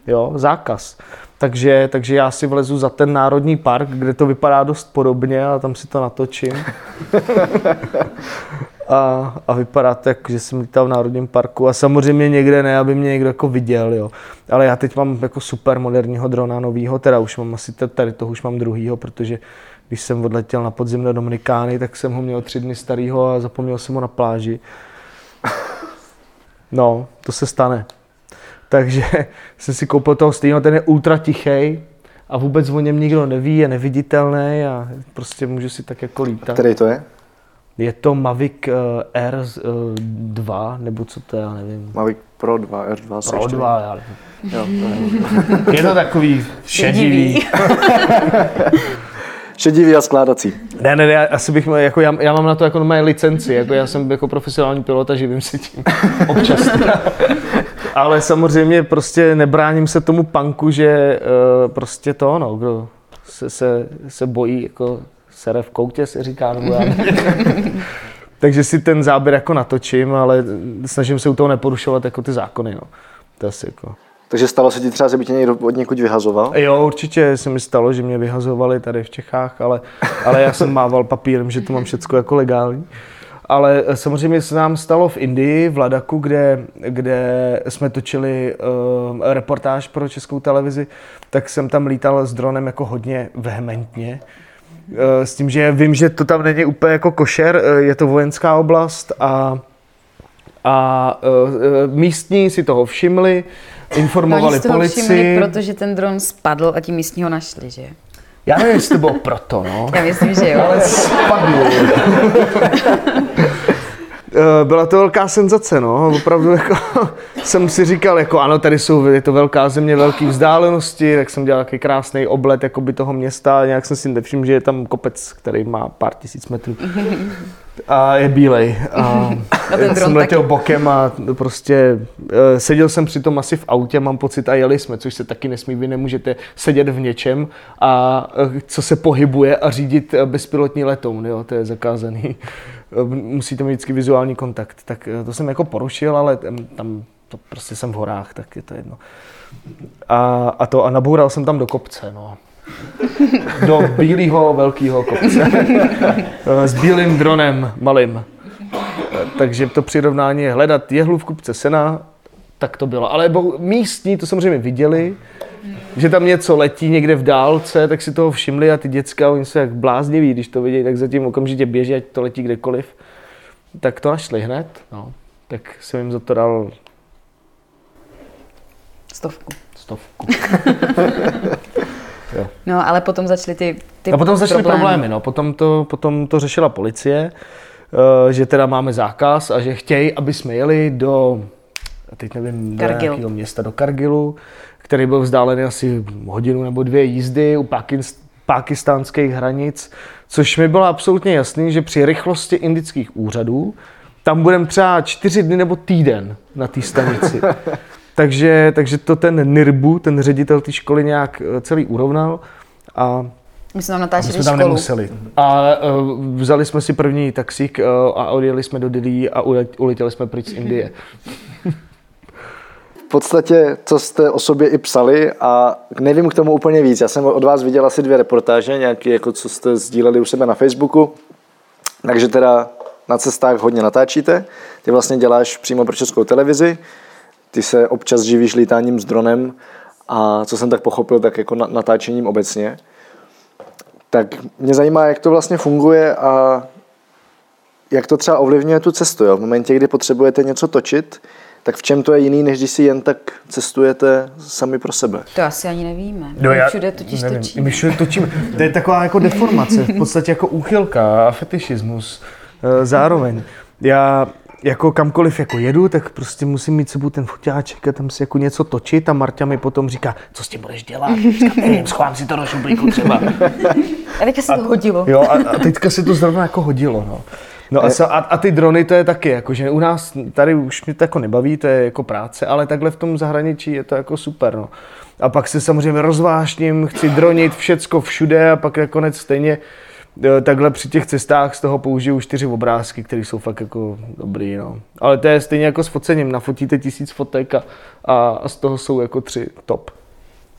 jo, zákaz. Takže, takže já si vlezu za ten národní park, kde to vypadá dost podobně a tam si to natočím. a, a vypadá to, jako, že jsem lítal v Národním parku a samozřejmě někde ne, aby mě někdo jako viděl, jo. Ale já teď mám jako super moderního drona novýho, teda už mám asi tady toho už mám druhýho, protože když jsem odletěl na podzim do Dominikány, tak jsem ho měl tři dny starýho a zapomněl jsem ho na pláži. No, to se stane. Takže jsem si koupil toho stejného, ten je ultra tichý a vůbec o něm nikdo neví, je neviditelný a prostě můžu si tak jako lítat. A který to je? Je to Mavic eh, R 2, eh, nebo co to je, já nevím. Mavic Pro 2, R2. Pro 2, já jo, to je. je to takový šedivý. šedivý a skládací. Ne, ne, ne, asi bych, jako já, já mám na to jako moje licenci, jako já jsem jako profesionální pilot a živím si tím občas. Ale samozřejmě prostě nebráním se tomu panku, že uh, prostě to, no, kdo se, se, se bojí jako sere v koutě, se říká, nebo já Takže si ten záběr jako natočím, ale snažím se u toho neporušovat jako ty zákony. No. To asi jako... Takže stalo se ti třeba, že by tě někdo od někud vyhazoval? Jo, určitě se mi stalo, že mě vyhazovali tady v Čechách, ale, ale já jsem mával papírem, že to mám všechno jako legální. Ale samozřejmě se nám stalo v Indii, v Ladaku, kde, kde jsme točili uh, reportáž pro českou televizi, tak jsem tam lítal s dronem jako hodně vehementně. Eh, s tím, že vím, že to tam není úplně jako košer, eh, je to vojenská oblast a, a eh, místní si toho všimli, informovali no, policii. Všimli, protože ten dron spadl a ti místní ho našli, že? Já nevím, jestli to bylo proto, no. Já myslím, že jo. Ale spadl. Eh, byla to velká senzace, no. Opravdu jako, jsem si říkal, jako ano, tady jsou, je to velká země, velké vzdálenosti, tak jsem dělal takový krásný oblet jako by toho města a nějak jsem si nevšiml, že je tam kopec, který má pár tisíc metrů. A je bílej. A, a jsem letěl taky. bokem a prostě uh, seděl jsem přitom asi v autě, mám pocit, a jeli jsme, což se taky nesmí, vy nemůžete sedět v něčem a uh, co se pohybuje a řídit bezpilotní letoun, jo, to je zakázaný. Musíte mít vždycky vizuální kontakt. Tak to jsem jako porušil, ale tam to prostě jsem v horách, tak je to jedno. A, a to a naboural jsem tam do kopce, no. Do bílého velkého kopce. S bílým dronem malým. Takže to přirovnání je hledat jehlu v kupce sena, tak to bylo. Ale místní to samozřejmě viděli, že tam něco letí někde v dálce, tak si toho všimli a ty děcka, oni jsou jak blázniví, když to vidí, tak zatím okamžitě běží, ať to letí kdekoliv. Tak to našli hned, no. Tak jsem jim za to dal... Stovku. Stovku. jo. No, ale potom začaly ty, ty A potom začaly problémy. problémy, no. Potom to, potom to řešila policie, eh, že teda máme zákaz a že chtějí, aby jsme jeli do, teď nevím, do Kargil. nějakého města, do Kargilu, který byl vzdálený asi hodinu nebo dvě jízdy u Pakist- pakistánských hranic, což mi bylo absolutně jasný, že při rychlosti indických úřadů tam budeme třeba čtyři dny nebo týden na té stanici. takže, takže to ten Nirbu, ten ředitel té školy nějak eh, celý urovnal a My jsme tam my natáčeli jsme tam školu. nemuseli. A uh, vzali jsme si první taxík uh, a odjeli jsme do Dili a ule- uletěli jsme pryč z Indie. podstatě, co jste o sobě i psali a nevím k tomu úplně víc. Já jsem od vás viděl asi dvě reportáže, nějaké, jako co jste sdíleli u sebe na Facebooku. Takže teda na cestách hodně natáčíte. Ty vlastně děláš přímo pro českou televizi. Ty se občas živíš lítáním s dronem a co jsem tak pochopil, tak jako na- natáčením obecně. Tak mě zajímá, jak to vlastně funguje a jak to třeba ovlivňuje tu cestu. Jo? V momentě, kdy potřebujete něco točit, tak v čem to je jiný, než když si jen tak cestujete sami pro sebe? To asi ani nevíme. No My já všude totiž nevím, točíme. My všude točíme. To je taková jako deformace, v podstatě jako úchylka a fetišismus eh, zároveň. Já jako kamkoliv jako jedu, tak prostě musím mít sebou ten foťáček a tam si jako něco točit a Marta mi potom říká, co s tím budeš dělat? Říkám, nevím, schovám si to do šuplíku třeba. A teďka se to hodilo. Jo, a, a teďka se to zrovna jako hodilo, no. No a, a, a ty drony to je taky, jako, že u nás tady už mě to jako nebaví, to je jako práce, ale takhle v tom zahraničí je to jako super, no. A pak se samozřejmě rozvášním, chci dronit všecko všude a pak nakonec stejně eh, takhle při těch cestách z toho použiju čtyři obrázky, které jsou fakt jako dobrý, no. Ale to je stejně jako s focením, nafotíte tisíc fotek a, a, a z toho jsou jako tři top.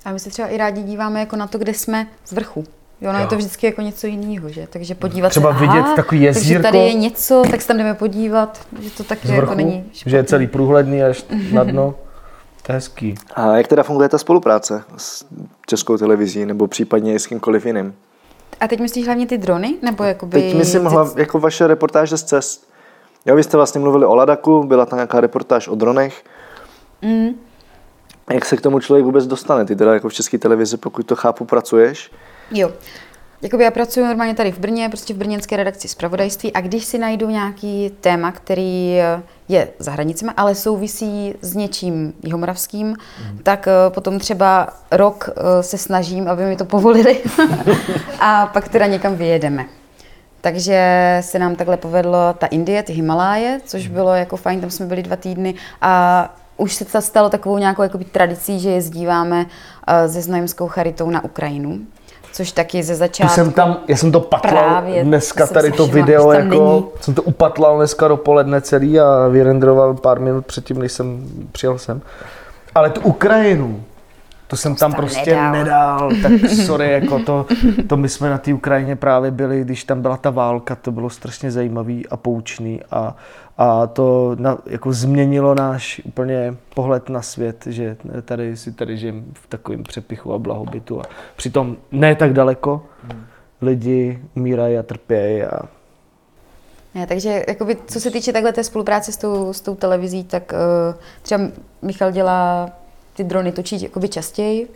A my se třeba i rádi díváme jako na to, kde jsme z vrchu. Jo, no je to vždycky jako něco jiného, že? Takže podívat Třeba se, vidět aha, takový Takže jezírko. tady je něco, tak se tam jdeme podívat, že to taky jako vrchu, není že je špatný. celý průhledný až na dno. To je hezký. A jak teda funguje ta spolupráce s českou televizí nebo případně i s kýmkoliv jiným? A teď myslíš hlavně ty drony? Nebo jakoby... Teď myslím hlav, jako vaše reportáže z cest. Jo, vy jste vlastně mluvili o Ladaku, byla tam nějaká reportáž o dronech. Mm. Jak se k tomu člověk vůbec dostane? Ty teda jako v české televizi, pokud to chápu, pracuješ. Jo. Jakoby já pracuji normálně tady v Brně, prostě v brněnské redakci zpravodajství a když si najdu nějaký téma, který je za hranicemi, ale souvisí s něčím jihomoravským, mm. tak eh, potom třeba rok eh, se snažím, aby mi to povolili a pak teda někam vyjedeme. Takže se nám takhle povedlo ta Indie, ty Himaláje, což bylo jako fajn, tam jsme byli dva týdny a už se to stalo takovou nějakou jakoby, tradicí, že jezdíváme uh, se Znojemskou charitou na Ukrajinu, což taky ze Tu začátku... jsem tam, já jsem to patlal Právě, dneska tady to všimla, video, jako, není. jsem to upatlal dneska dopoledne celý a vyrendroval pár minut předtím, než jsem přijel sem. Ale tu Ukrajinu, to jsem tam tam prostě nedal. nedal. tak sorry, jako to, to my jsme na té Ukrajině právě byli, když tam byla ta válka, to bylo strašně zajímavý a poučný a, a to na, jako změnilo náš úplně pohled na svět, že tady si tady žijeme v takovém přepichu a blahobytu a přitom ne tak daleko. Lidi umírají a trpějí a Ne, takže jakoby, co se týče takhle té spolupráce s tou, s tou televizí, tak uh, třeba Michal dělá ty drony točí jakoby častěji,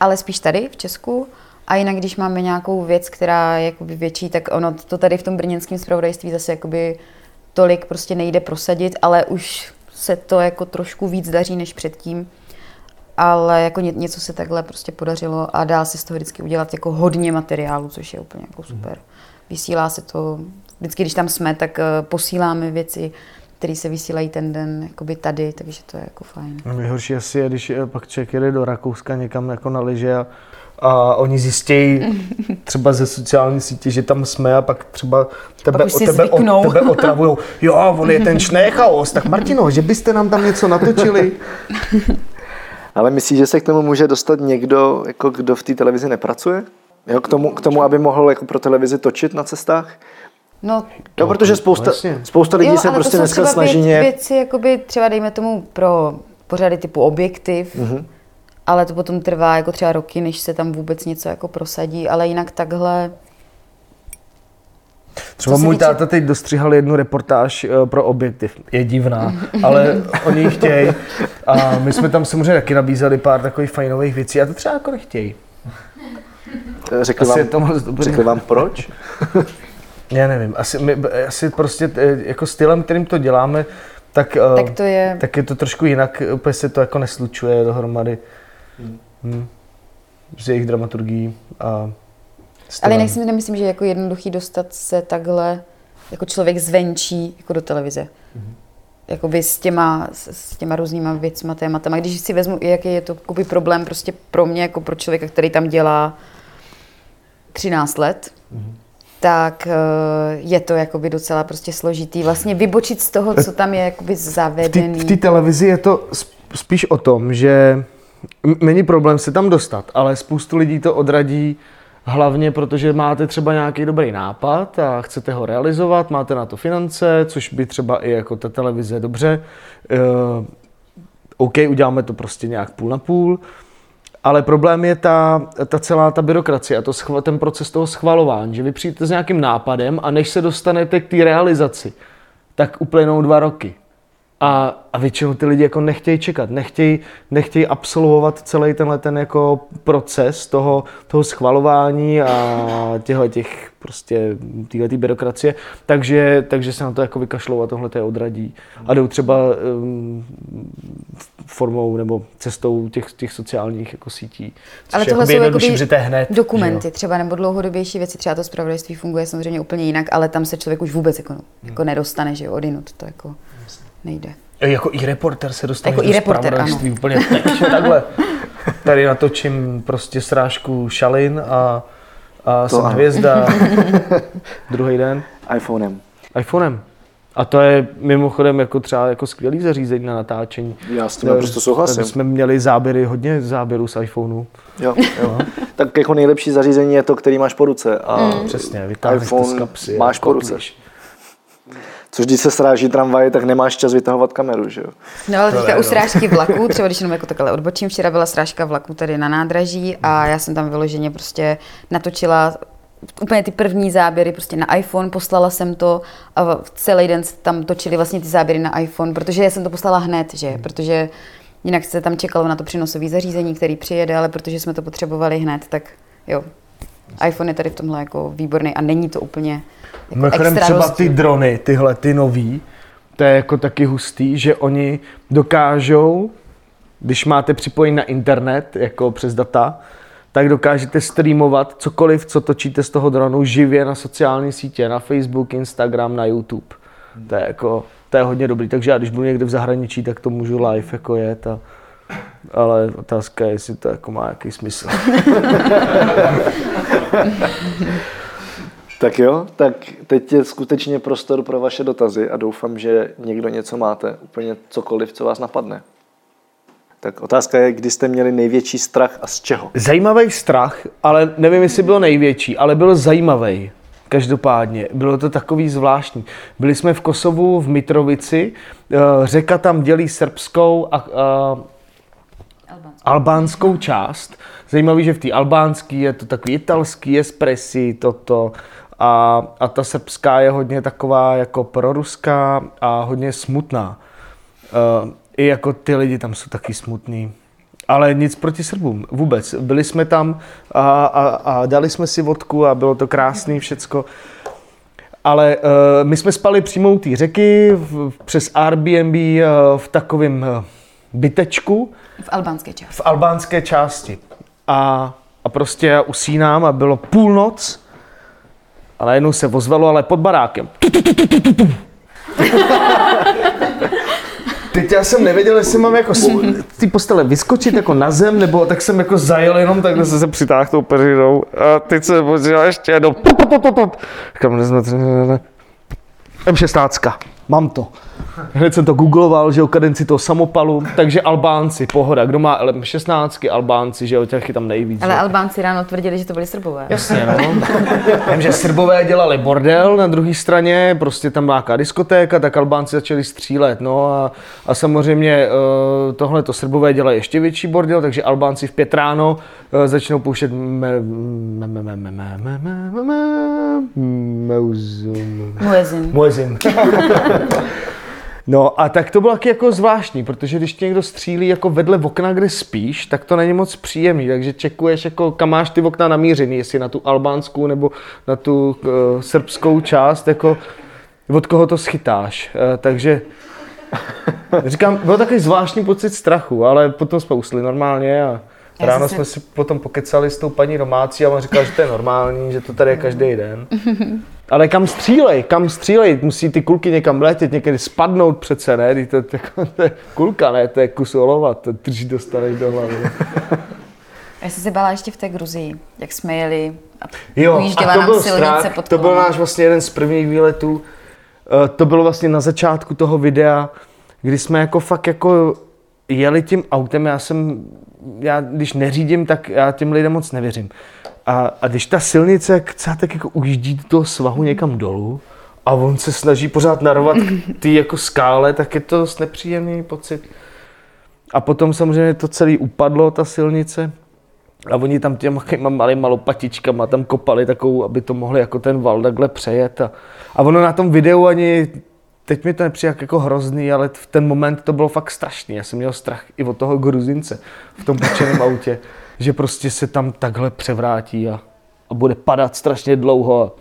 ale spíš tady v Česku. A jinak, když máme nějakou věc, která je jakoby větší, tak ono to tady v tom brněnském zpravodajství zase jakoby tolik prostě nejde prosadit, ale už se to jako trošku víc daří než předtím. Ale jako ně, něco se takhle prostě podařilo a dá se z toho vždycky udělat jako hodně materiálu, což je úplně jako super. Vysílá se to, vždycky když tam jsme, tak eh, posíláme věci, které se vysílají ten den jakoby tady, takže to je jako fajn. No, Nejhorší asi je, když eh, pak člověk jede do Rakouska někam jako na lyže a, a oni zjistějí třeba ze sociální sítě, že tam jsme a pak třeba tebe, už o tebe, o, tebe otravujou. Jo, on je ten šnéchaos, tak Martino, že byste nám tam něco natočili? Ale myslíš, že se k tomu může dostat někdo, jako kdo v té televizi nepracuje? Jo, k tomu, k tomu, aby mohl jako pro televizi točit na cestách? No, Jo, protože spousta, vlastně. spousta lidí jo, se ale prostě to jsou dneska třeba snaží věci, jakoby třeba dejme tomu pro pořady typu objektiv, Mhm. mm-hmm. Ale to potom trvá jako třeba roky, než se tam vůbec něco jako prosadí, ale jinak takhle Třeba můj týče- táta teď dostříhal jednu reportáž eh, pro objektiv. Je divná, ale oni ji chtějí. A my jsme tam samozřejmě taky nabízeli pár takových fajnových věcí a to třeba jako nechtějí. Řekli, Asi vám, moc dobrý. řekli vám proč? Já nevím, asi, my, asi prostě jako stylem, kterým to děláme, tak, eh, Tak to je, tak je to trošku jinak, úplně se to jako neslučuje dohromady. Hmm. S jejich dramaturgií a ale si nemyslím, že je jako jednoduchý dostat se takhle jako člověk zvenčí jako do televize. Jakoby s těma, s těma různýma věcma, tématama. Když si vezmu, jaký je to jakoby problém prostě pro mě, jako pro člověka, který tam dělá 13 let, tak eh, je to jakoby docela prostě složitý. Vlastně vybočit z toho, co tam je jakoby zavedený. v té televizi je to sp- spíš o tom, že není problém se tam dostat, ale spoustu lidí to odradí hlavně protože máte třeba nějaký dobrý nápad a chcete ho realizovat, máte na to finance, což by třeba i jako ta televize dobře. Uh, OK, uděláme to prostě nějak půl na půl, ale problém je ta, ta celá ta byrokracie a to ten proces toho schvalování, že vy přijdete s nějakým nápadem a než se dostanete k té realizaci, tak uplynou dva roky. A, a většinou ty lidi jako nechtějí čekat, nechtějí, nechtějí absolvovat celý tenhle ten jako proces toho, toho schvalování a těchto těch prostě téhle byrokracie, takže, takže se na to jako vykašlou a tohle je odradí. A jdou třeba um, formou nebo cestou těch, těch sociálních jako sítí. Což Ale tohle jsou jakoby hned. dokumenty třeba nebo dlouhodobější věci, třeba to zpravodajství funguje samozřejmě úplně jinak, ale tam se člověk už vůbec jako, jako nedostane, že jo, odinut, to jako nejde. Jako i reporter se dostane Jako do i reporter, zpravodajství úplně teď, takhle. Tady natočím prostě srážku šalin a, a jsem ano. hvězda. Druhý den iPhonem. iPhonem. A to je mimochodem jako třeba jako skvělý zařízení na natáčení. Já s tím naprosto souhlasím. Tady jsme měli záběry, hodně záběrů z iPhoneu. Jo, jo. tak jako nejlepší zařízení je to, který máš po ruce. A Mm. Přesně, vytáhneš to z iPhone kapsy. máš po ruce. koupíš. Což když se sráží tramvaj, tak nemáš čas vytahovat kameru, že jo? No ale teďka u no. srážky vlaku, třeba když jenom jako takhle odbočím, včera byla srážka vlaku tady na nádraží a já jsem tam vyloženě prostě natočila úplně ty první záběry prostě na iPhone, poslala jsem to a v- celý den se tam točili vlastně ty záběry na iPhone, protože já jsem to poslala hned, že, protože jinak se tam čekalo na to přenosové zařízení, který přijede, ale protože jsme to potřebovali hned, tak jo. iPhone je tady v tomhle jako výborný a není to úplně Mimochodem extra třeba rozdíl. ty drony, tyhle ty nový, to je jako taky hustý, že oni dokážou, když máte připojení na internet, jako přes data, tak dokážete streamovat cokoliv, co točíte z toho dronu živě na sociální sítě, na Facebook, Instagram, na YouTube. To je jako, to je hodně dobrý, takže já když budu někde v zahraničí, tak to můžu live jako jet a, ale otázka je, jestli to jako má nějaký smysl. Tak jo, tak teď je skutečně prostor pro vaše dotazy a doufám, že někdo něco máte, úplně cokoliv, co vás napadne. Tak otázka je, kdy jste měli největší strach a z čeho? Zajímavý strach, ale nevím, jestli byl největší, ale byl zajímavý. Každopádně, bylo to takový zvláštní. Byli jsme v Kosovu, v Mitrovici, eh, řeka tam dělí srbskou a, a albánskou část. Zajímavý, že v té albánský je to takový italský espressi, toto. A, a ta srbská je hodně taková jako proruská a hodně smutná. Uh, I jako ty lidi tam jsou taky smutný. Ale nic proti Srbům, vůbec. Byli jsme tam a, a, a dali jsme si vodku a bylo to krásný všecko. Ale uh, my jsme spali přímo u té řeky v, přes Airbnb uh, v takovém uh, bytečku, V albánské části. v albánské části. A, a prostě já usínám a bylo půlnoc a najednou se ozvalo, ale pod barákem. Teď já jsem nevěděl, jestli mám jako z té postele vyskočit jako na zem, nebo tak jsem jako zajel jenom takhle jsem se přitáhl tou peřinou a teď se podíval ještě jednou. Říkám, ne, ne, ne, ne. M16, Mám to. Hned jsem to googloval, že o kadenci toho samopalu, takže Albánci, pohoda. Kdo má LM16, Albánci, že jo, těch je tam nejvíc. Ale? Albánci ráno tvrdili, že to byli Srbové. Jasně, no. Vím, že Srbové dělali bordel na druhé straně, prostě tam byla nějaká diskotéka, tak Albánci začali střílet, no a, a samozřejmě tohle to Srbové dělají ještě větší bordel, takže Albánci v pět ráno začnou pouštět Muezin. Muezin. No a tak to bylo taky jako zvláštní, protože když někdo střílí jako vedle okna, kde spíš, tak to není moc příjemný, takže čekuješ jako kam máš ty okna namířený, jestli na tu albánskou nebo na tu uh, srbskou část, jako od koho to schytáš. Uh, takže říkám, byl takový zvláštní pocit strachu, ale potom jsme usli normálně a Já ráno jsme si- si potom pokecali s tou paní domácí a on říkal, že to je normální, že to tady je každý den. Ale kam střílej, kam střílej, musí ty kulky někam letět, někdy spadnout přece, ne? To, to, to, to je kulka, ne? To je kus olova, to drží dostaneš do hlavy. Já jsem se bála ještě v té Gruzii, jak jsme jeli a Jo, a to byl strach, pod to byl náš vlastně jeden z prvních výletů. Eh, To bylo vlastně na začátku toho videa, kdy jsme jako fakt jako jeli tím autem, já jsem, já když neřídím, tak já těm lidem moc nevěřím. A, a když ta silnice jak tak jako ujíždí do toho svahu někam dolů a on se snaží pořád narovat k ty jako skále, tak je to dost nepříjemný pocit. A potom samozřejmě to celé upadlo, ta silnice. A oni tam těma malýma lopatičkama tam kopali takovou, aby to mohli jako ten val takhle přejet. A, a ono na tom videu ani, teď mi to nepřijde jako hrozný, ale v ten moment to bylo fakt strašný. Já jsem měl strach i od toho gruzince v tom půjčeném autě, že prostě se tam takhle převrátí a, a bude padat strašně dlouho.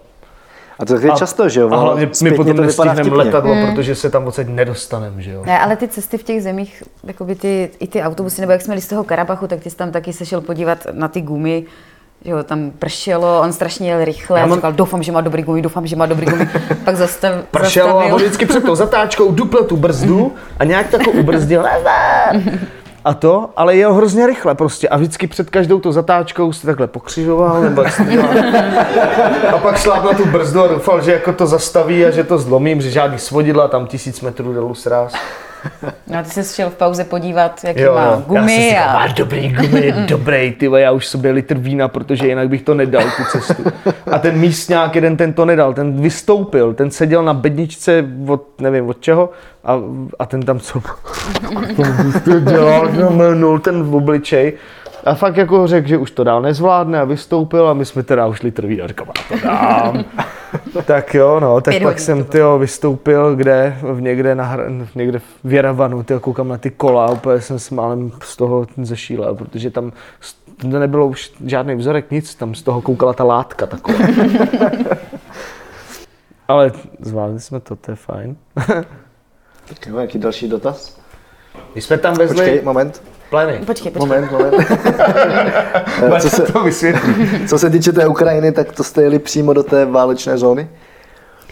A to je často, že jo? A hlavně my potom nestihneme letadlo, protože se tam odsaď nedostaneme, že jo. Ne, ale ty cesty v těch zemích, jakoby ty, i ty autobusy, nebo jak jsme jeli z toho Karabachu, tak ty jsi tam taky se šel podívat na ty gumy, že jo, tam pršelo, on strašně jel rychle, Já mám- říkal, doufám, že má dobrý gumy, doufám, že má dobrý gumy, pak zastav, Pršelo a zastavil. on vždycky před tou zatáčkou dupl tu brzdu a nějak tak ho ubrzdil. A to, ale jel hrozně rychle prostě a vždycky před každou tou zatáčkou se takhle pokřižoval nebo to. A pak šláp na tu brzdu a doufal, že jako to zastaví a že to zlomím, že žádný svodidla, tam tisíc metrů dolů sráz. No a ty jsi šel v pauze podívat, jaký Jo, má jo. Já jsem gumy si říkal, a... má dobrý gumy, dobrý, ty já už sobě litr vína, protože jinak bych to nedal, tu cestu. A ten místňák jeden ten to nedal, ten vystoupil, ten seděl na bedničce od, nevím od čeho, a, a ten tam co to dělal, ten v obličej. A fakt jako řekl, že už to dál nezvládne a vystoupil a my jsme teda už litr vína, říkám, já to dám. tak jo, no, tak Pět pak jsem tyjo, vystoupil kde, v někde, na, hra- někde v Jeravanu, tyjo, koukám na ty kola, úplně jsem s málem z toho zešílel, protože tam to nebylo už žádný vzorek, nic, tam z toho koukala ta látka taková. Ale zvládli jsme to, to je fajn. Tak jo, jaký další dotaz? My jsme tam vezli Počkej, moment. Pleny. Počkej, počkej. Moment, moment. Eh, co, se, to vysvětlí. co se týče té Ukrajiny, tak to jste jeli přímo do té válečné zóny?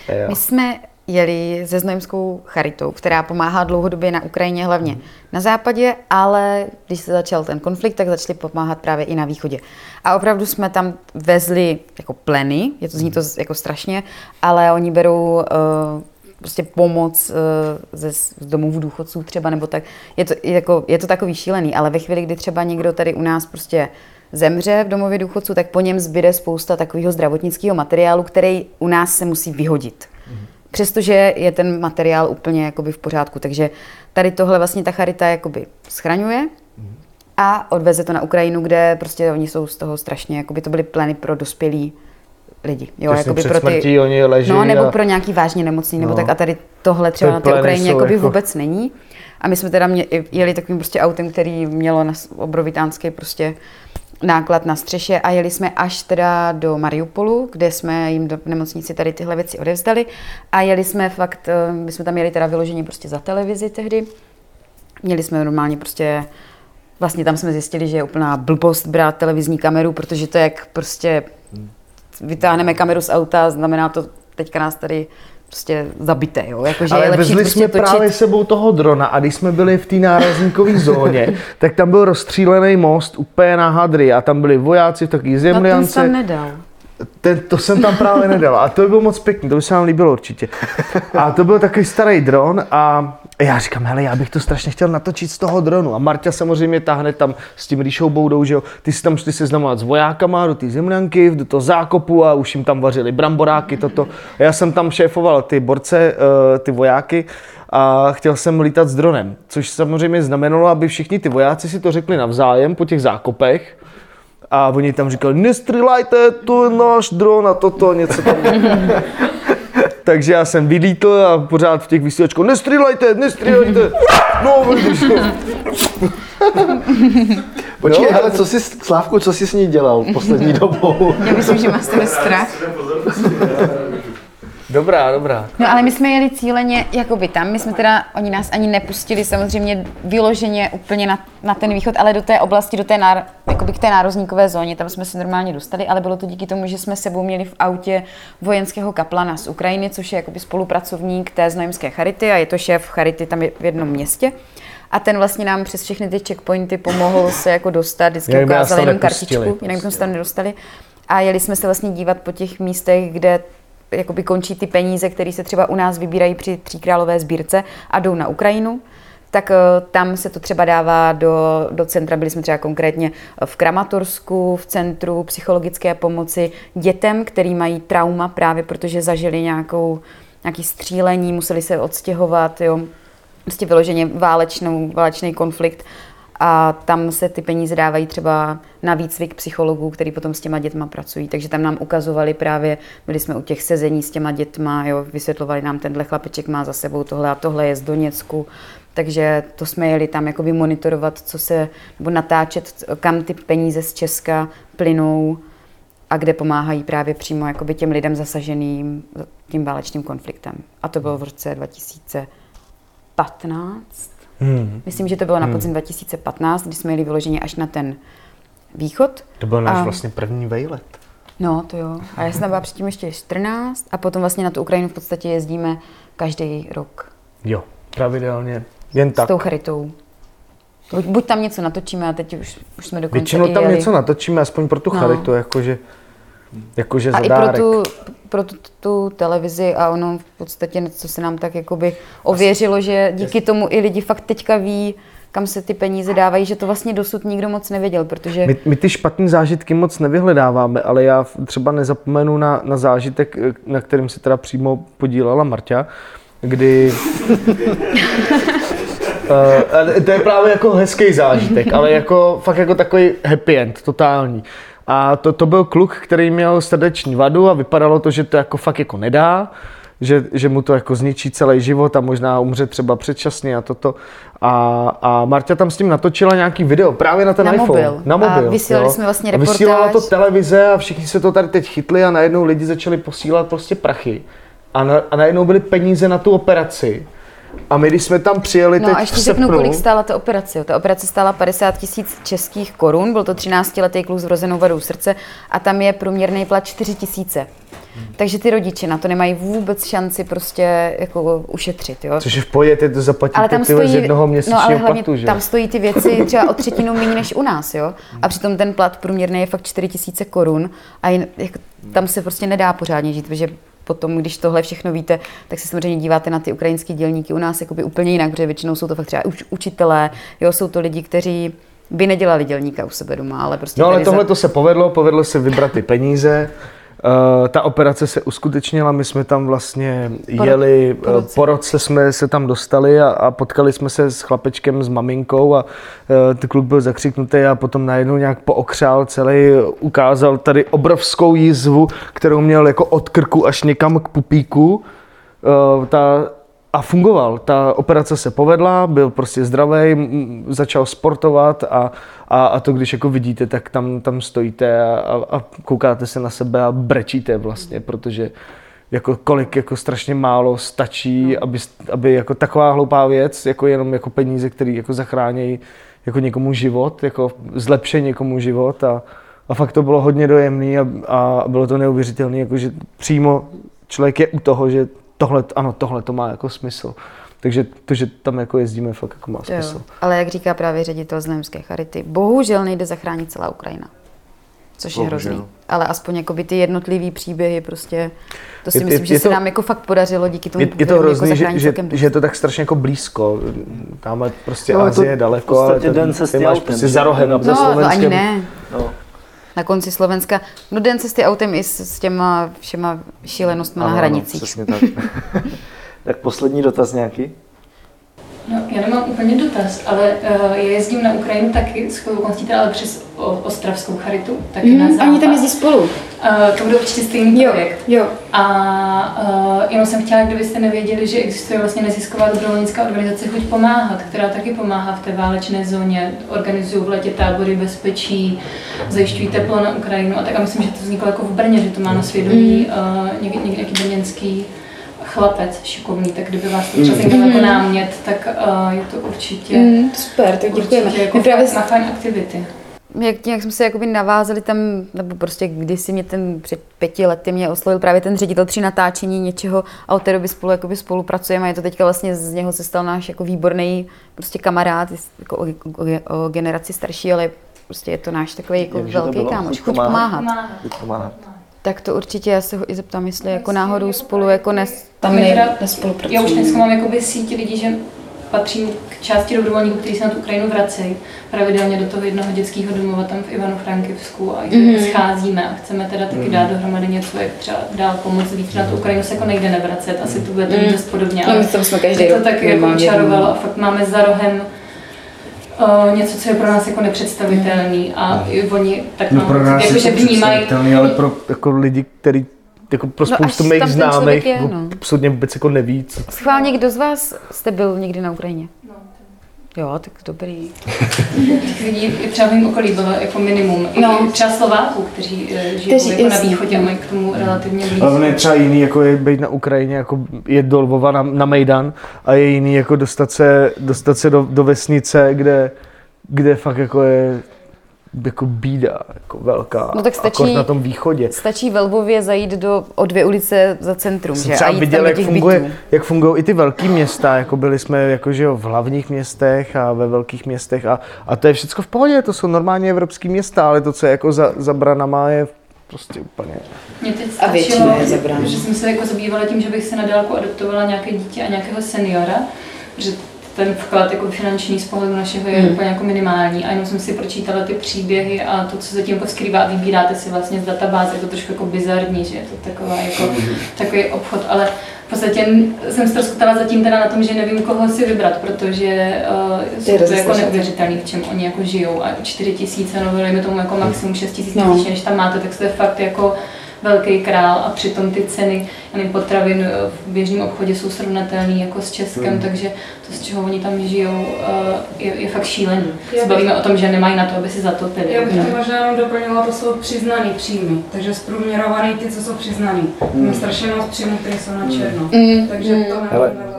Jo. My jsme jeli se Znojemskou charitou, která pomáhá dlouhodobě na Ukrajině, hlavně na západě, ale když se začal ten konflikt, tak začali pomáhat právě i na východě. A opravdu jsme tam vezli jako pleny, je to zní to z- jako strašně, ale oni berou uh, prostě pomoc uh, ze z domovů důchodců třeba, nebo tak. Je to, jako, je to takový šílený, ale ve chvíli, kdy třeba někdo tady u nás prostě zemře v domově důchodců, tak po něm zbyde spousta takového zdravotnického materiálu, který u nás se musí vyhodit. Přestože je ten materiál úplně jakoby v pořádku. Takže tady tohle vlastně ta charita jakoby schraňuje a odveze to na Ukrajinu, kde prostě oni jsou z toho strašně, jakoby to byly pleny pro dospělý lidi. Jo, Těsně před smrtí oni leží No, nebo a- pro nějaký vážně nemocný, nebo No. tak a tady tohle třeba Ty na té Ukrajině jakoby jako- vůbec není. A my jsme teda mě, jeli takovým prostě autem, který mělo na obrovitánský prostě náklad na střeše a jeli jsme až teda do Mariupolu, kde jsme jim do nemocnici tady tyhle věci odevzdali a jeli jsme fakt, eh, my jsme tam jeli teda vyložení prostě za televizi tehdy. Měli jsme normálně prostě, vlastně tam jsme zjistili, že je úplná blbost brát televizní kameru, protože to je jak prostě vytáhneme kameru z auta, znamená to teďka nás tady prostě zabité, jo? Jakože je Ale lepší vezli prostě jsme točit. právě sebou toho drona a když jsme byli v té nárazníkové zóně, tak tam byl rozstřílený most úplně na hadry a tam byli vojáci v takový No ten tam nedal. Ten, to jsem tam právě nedal a to by bylo moc pěkný, to by se nám líbilo určitě. A to byl takový starý dron a já říkám, hele, já bych to strašně chtěl natočit z toho dronu. A Marta samozřejmě tahne tam s tím Ríšou Boudou, že jo, ty si tam šli seznamovat s vojákama do té zemlянky, do toho zákopu a už jim tam vařili bramboráky, toto. A já jsem tam šéfoval ty borce, eh, ty vojáky a chtěl jsem lítat s dronem, což samozřejmě znamenalo, aby všichni ty vojáci si to řekli navzájem po těch zákopech, a oni tam říkali, nestřílejte, to je náš dron a toto, něco tam. takže já jsem vylítl a pořád v těch vysílačkách, nestřílejte, nestřílejte. No. Počkej, No. ale co jsi, Slávku, co jsi s ní dělal poslední dobou? Já myslím, že má z tebe strach. Dobrá, dobrá. No ale my jsme jeli cíleně jakoby tam, my jsme teda, oni nás ani nepustili samozřejmě vyloženě úplně na, na ten východ, ale do té oblasti, do té náro, jakoby k té nározníkové zóně, tam jsme se normálně dostali, ale bylo to díky tomu, že jsme sebou měli v autě vojenského kaplana z Ukrajiny, což je jakoby spolupracovník té znojemské charity a je to šéf charity tam v jednom městě. A ten vlastně nám přes všechny ty checkpointy pomohl se jako dostat, vždycky ukázal jenom kartičku, jinak bychom se tam nedostali. A jeli jsme se vlastně dívat po těch místech, kde jakoby končí ty peníze, které se třeba u nás vybírají při tříkrálové sbírce a jdou na Ukrajinu, tak eh, tam se to třeba dává do, do centra. Byli jsme třeba konkrétně v Kramatorsku, v centru psychologické pomoci dětem, který mají trauma právě protože zažili nějakou, nějaký střílení, museli se odstěhovat, jo, prostě vyloženě válečnou, válečný konflikt a tam se ty peníze dávají třeba na výcvik psychologů, který potom s těma dětma pracují. Takže tam nám ukazovali právě, byli jsme u těch sezení s těma dětma, jo, vysvětlovali nám, tenhle chlapeček má za sebou tohle a tohle je z Doněcku. Takže to jsme jeli tam jakoby monitorovat, co se, nebo natáčet, kam ty peníze z Česka plynou a kde pomáhají právě přímo jakoby těm lidem zasaženým tím válečným konfliktem. A to bylo v roce 2015. Hmm. Myslím, že to bylo na podzim 2015, kdy jsme jeli vyloženě až na ten východ. To byl náš A- vlastně první vejlet. No, to jo. A já jsem byla předtím ještě 14 a potom vlastně na tu Ukrajinu v podstatě jezdíme každý rok Jo, pravidelně. Jen s tak. tou charitou. Buď, buď tam něco natočíme a teď už, už jsme dokonce Většinou tam jeli. něco natočíme, aspoň pro tu No. charitu, jakože, jakože A za i pro dárek. tu, pro tu, tu televizi a ono v podstatě, co se nám tak jakoby ověřilo, že díky tomu i lidi fakt teďka ví, kam se ty peníze dávají, že to vlastně dosud nikdo moc nevěděl, protože... My, my ty špatné zážitky moc nevyhledáváme, ale já třeba nezapomenu na, na zážitek, eh, na kterým se teda přímo podílela Marta, kdy... Uh, to je právě jako hezký zážitek, ale jako fakt jako takový happy end, totální. A to, to byl kluk, který měl srdeční vadu a vypadalo to, že to jako fakt jako nedá, že, že mu to jako zničí celý život a možná umře třeba předčasně a toto. A, a Marta tam s tím natočila nějaký video právě na ten Na iPhone. mobil. Na A mobil. vysílali jo. jsme vlastně A Vysílala to reportáž. televize a všichni se to tady teď chytli a najednou lidi začali posílat prostě prachy. A, na, a najednou byly peníze na tu operaci. A my, když jsme tam přijeli teď No a ještě v řeknu, srpnu, kolik stála ta operace. Ta operace stála 50 tisíc českých korun, byl to 13-letý kluk s vrozenou vadou srdce a tam je průměrný plat 4 tisíce. Takže ty rodiče na to nemají vůbec šanci prostě jako ušetřit. Jo? což je v pohodě, ty to zaplatíte ale tam stojí, z jednoho měsíčního no, ale hlavně platu, že? tam stojí ty věci třeba o třetinu méně než u nás, jo. A přitom ten plat průměrný je fakt 4 tisíce korun a jen, jako, tam se prostě nedá pořádně žít, protože potom, když tohle všechno víte, tak se samozřejmě díváte na ty ukrajinské dělníky u nás jakoby úplně jinak, protože většinou jsou to fakt třeba uč, učitelé, jo, jsou to lidi, kteří by nedělali dělníka u sebe doma, ale prostě No ale tohle za... to se povedlo, povedlo se vybrat ty peníze. Uh, ta operace se uskutečnila, my jsme tam vlastně Po jeli, po eh, roce. po roce jsme se tam dostali a, a potkali jsme se s chlapečkem, s maminkou a uh, ten kluk byl zakřiknutý a potom najednou nějak pookřál celý, ukázal tady obrovskou jizvu, kterou měl jako od krku až někam k pupíku. Uh, ta, a fungoval. Ta operace se povedla, byl prostě zdravý, začal sportovat a, a, a to, když jako vidíte, tak tam, tam stojíte a, a, a koukáte se na sebe a brečíte vlastně, protože jako kolik jako strašně málo stačí, aby, aby jako taková hloupá věc, jako jenom jako peníze, které jako zachrání jako někomu život, jako zlepší někomu život a, a fakt to bylo hodně dojemný a, a bylo to neuvěřitelné, jako že přímo člověk je u toho, že tohle, ano, tohle to má jako smysl. Takže to, že tam jako jezdíme, fakt jako má To jo. smysl. Ale jak říká právě ředitel Znojemské charity, bohužel nejde zachránit celá Ukrajina. Což je Bohužel. hrozný. Ale aspoň jakoby ty jednotlivý příběhy prostě, to si Je- je- myslím, že je se to- nám jako fakt podařilo díky tomu Je, je to firmě hrozný, jako že, že, že je to tak strašně jako blízko. Tamhle prostě No, je to Azie je daleko, v podstatě ale to, den ty máš autem, prostě za rohem. No, za No, to ani ne. No. Na konci Slovenska. No den cesty autem i s, s těma všema šílenostmi na Ano, ano, hranicích. přesně tak. tak poslední dotaz nějaký? No, já nemám úplně dotaz, ale uh, já jezdím na Ukrajinu taky, s okolností ale přes o, Ostravskou charitu, taky mm, na západ. Oni tam jezdí spolu. Uh, to bude určitě stejný jo, projekt. Jo. A uh, jenom jsem chtěla, kdybyste nevěděli, že existuje vlastně nezisková dobrovolnická organizace Chuť pomáhat, která taky pomáhá v té válečné zóně, organizují v letě tábory bezpečí, zajišťují teplo na Ukrajinu a tak. A myslím, že to vzniklo jako v Brně, že to má na svědomí mm. uh, někdy, někdy nějaký brněnský chlapec šikovný, tak kdyby vás to třeba mm. jako námět, tak uh, je to určitě mm, super, to děkujeme. Určitě jako právě na fajn aktivity. Jak, jak jsme se jakoby navázali tam, nebo prostě kdysi mě ten před pěti lety mě oslovil právě ten ředitel při natáčení něčeho a od té doby spolu jakoby spolupracujeme a je to teďka vlastně z něho se stal náš jako výborný prostě kamarád, jako o, o, o generaci starší, ale prostě je to náš takový jako Jak velký kámoš, chuť pomáhat. pomáhat. pomáhat. Tak to určitě, já se ho i zeptám, jestli jako náhodou spolu jako nes, tam ne, nespolupracují. Já už dneska mám jakoby síť lidí, že patřím k části dobrovolníků, kteří se na tu Ukrajinu vracejí pravidelně do toho jednoho dětského domova tam v Ivanu Frankivsku a mm-hmm. scházíme a chceme teda taky mm-hmm. dát dohromady něco, jak třeba dál pomoct víc. Na tu Ukrajinu se jako nejde nevracet, asi to bude to mm. dost podobně. Ale no, jsme každý to tak jako čarovalo a fakt máme za rohem uh, něco, co je pro nás jako nepředstavitelný a no. oni tak no, pro nás jako, že vnímají. Ale pro jako lidi, kteří jako pro no, spoustu no, mých známých je, no. absolutně vůbec jako neví. Co... Schválně, kdo z vás jste byl někdy na Ukrajině? Jo, tak dobrý. Lidí třeba v mém okolí bylo jako minimum. No. I třeba Slováků, kteří eh, žijou kteří, jako na východě a mají k tomu relativně blízko. Ale je třeba jiný, jako je být na Ukrajině, jako je do Lvova na, na Mejdan a je jiný, jako dostat se, dostat se do, do vesnice, kde, kde fakt jako je jako bída, jako velká, no tak stačí, na tom východě. Stačí ve Lvově zajít do, o dvě ulice za centrum, Jsem že? Třeba a jít viděl, jak, funguje, jak fungují i ty velké města, jako byli jsme jako, že jo, v hlavních městech a ve velkých městech a, a to je všechno v pohodě, to jsou normálně evropské města, ale to, co je jako za, za branama, je prostě úplně... Mě teď stačilo, a většina je za že jsem se jako zabývala tím, že bych se na dálku adoptovala nějaké dítě a nějakého seniora, že ten vklad jako finanční z pohledu našeho je hmm. úplně jako minimální a jenom jsem si pročítala ty příběhy a to, co se tím jako skrývá, vybíráte si vlastně z databáze, je to trošku jako bizarní, že je to taková jako, hmm. takový obchod, ale v podstatě jsem ztroskotala zatím teda na tom, že nevím, koho si vybrat, protože uh, jsou to jako neuvěřitelný, v čem oni jako žijou a 4 tisíce, no dejme tomu jako maximum 6 tisíc no. než tam máte, tak to je fakt jako velký král a přitom ty ceny potravin eh, v běžném obchodě jsou srovnatelné jako s Českem, hmm. takže to, z čeho oni tam žijou, eh, je, je fakt šílený. Se bavíme o tom, že nemají na to, aby si zatopili. Já bych to možná jenom doplnila, to jsou přiznaný příjmy, takže zprůměrovaný ty, co jsou přiznaný. Hmm. Máme strašně moc příjmů, které jsou na černo, hmm. takže hmm. to nemůžeme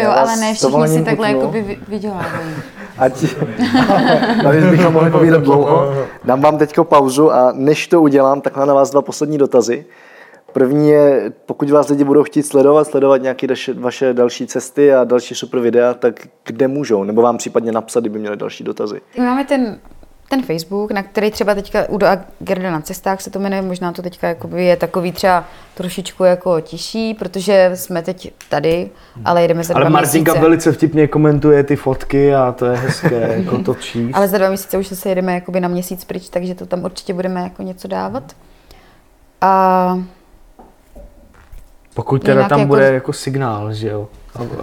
to jo, ale ne všichni si takhle jakoby vydělávají. Ať, navíc bychom mohli povídat dlouho. Dám vám teď pauzu a než to udělám, tak mám na vás dva poslední dotazy. První je, pokud vás lidi budou chtít sledovat, sledovat nějaké vaše další cesty a další super videa, tak kde můžou? Nebo vám případně napsat, kdyby měli další dotazy. Máme ten ten Facebook, na který třeba teďka Udo a Gerda na cestách se to jmenuje, možná to teďka je takový třeba trošičku jako tiší, protože jsme teď tady, ale jdeme za ale dva Martinka měsíce. velice vtipně komentuje ty fotky a to je hezké, jako to číst. Ale za dva měsíce už se jedeme jakoby na měsíc pryč, takže to tam určitě budeme jako něco dávat. A pokud teda tam jako... bude jako signál, že jo?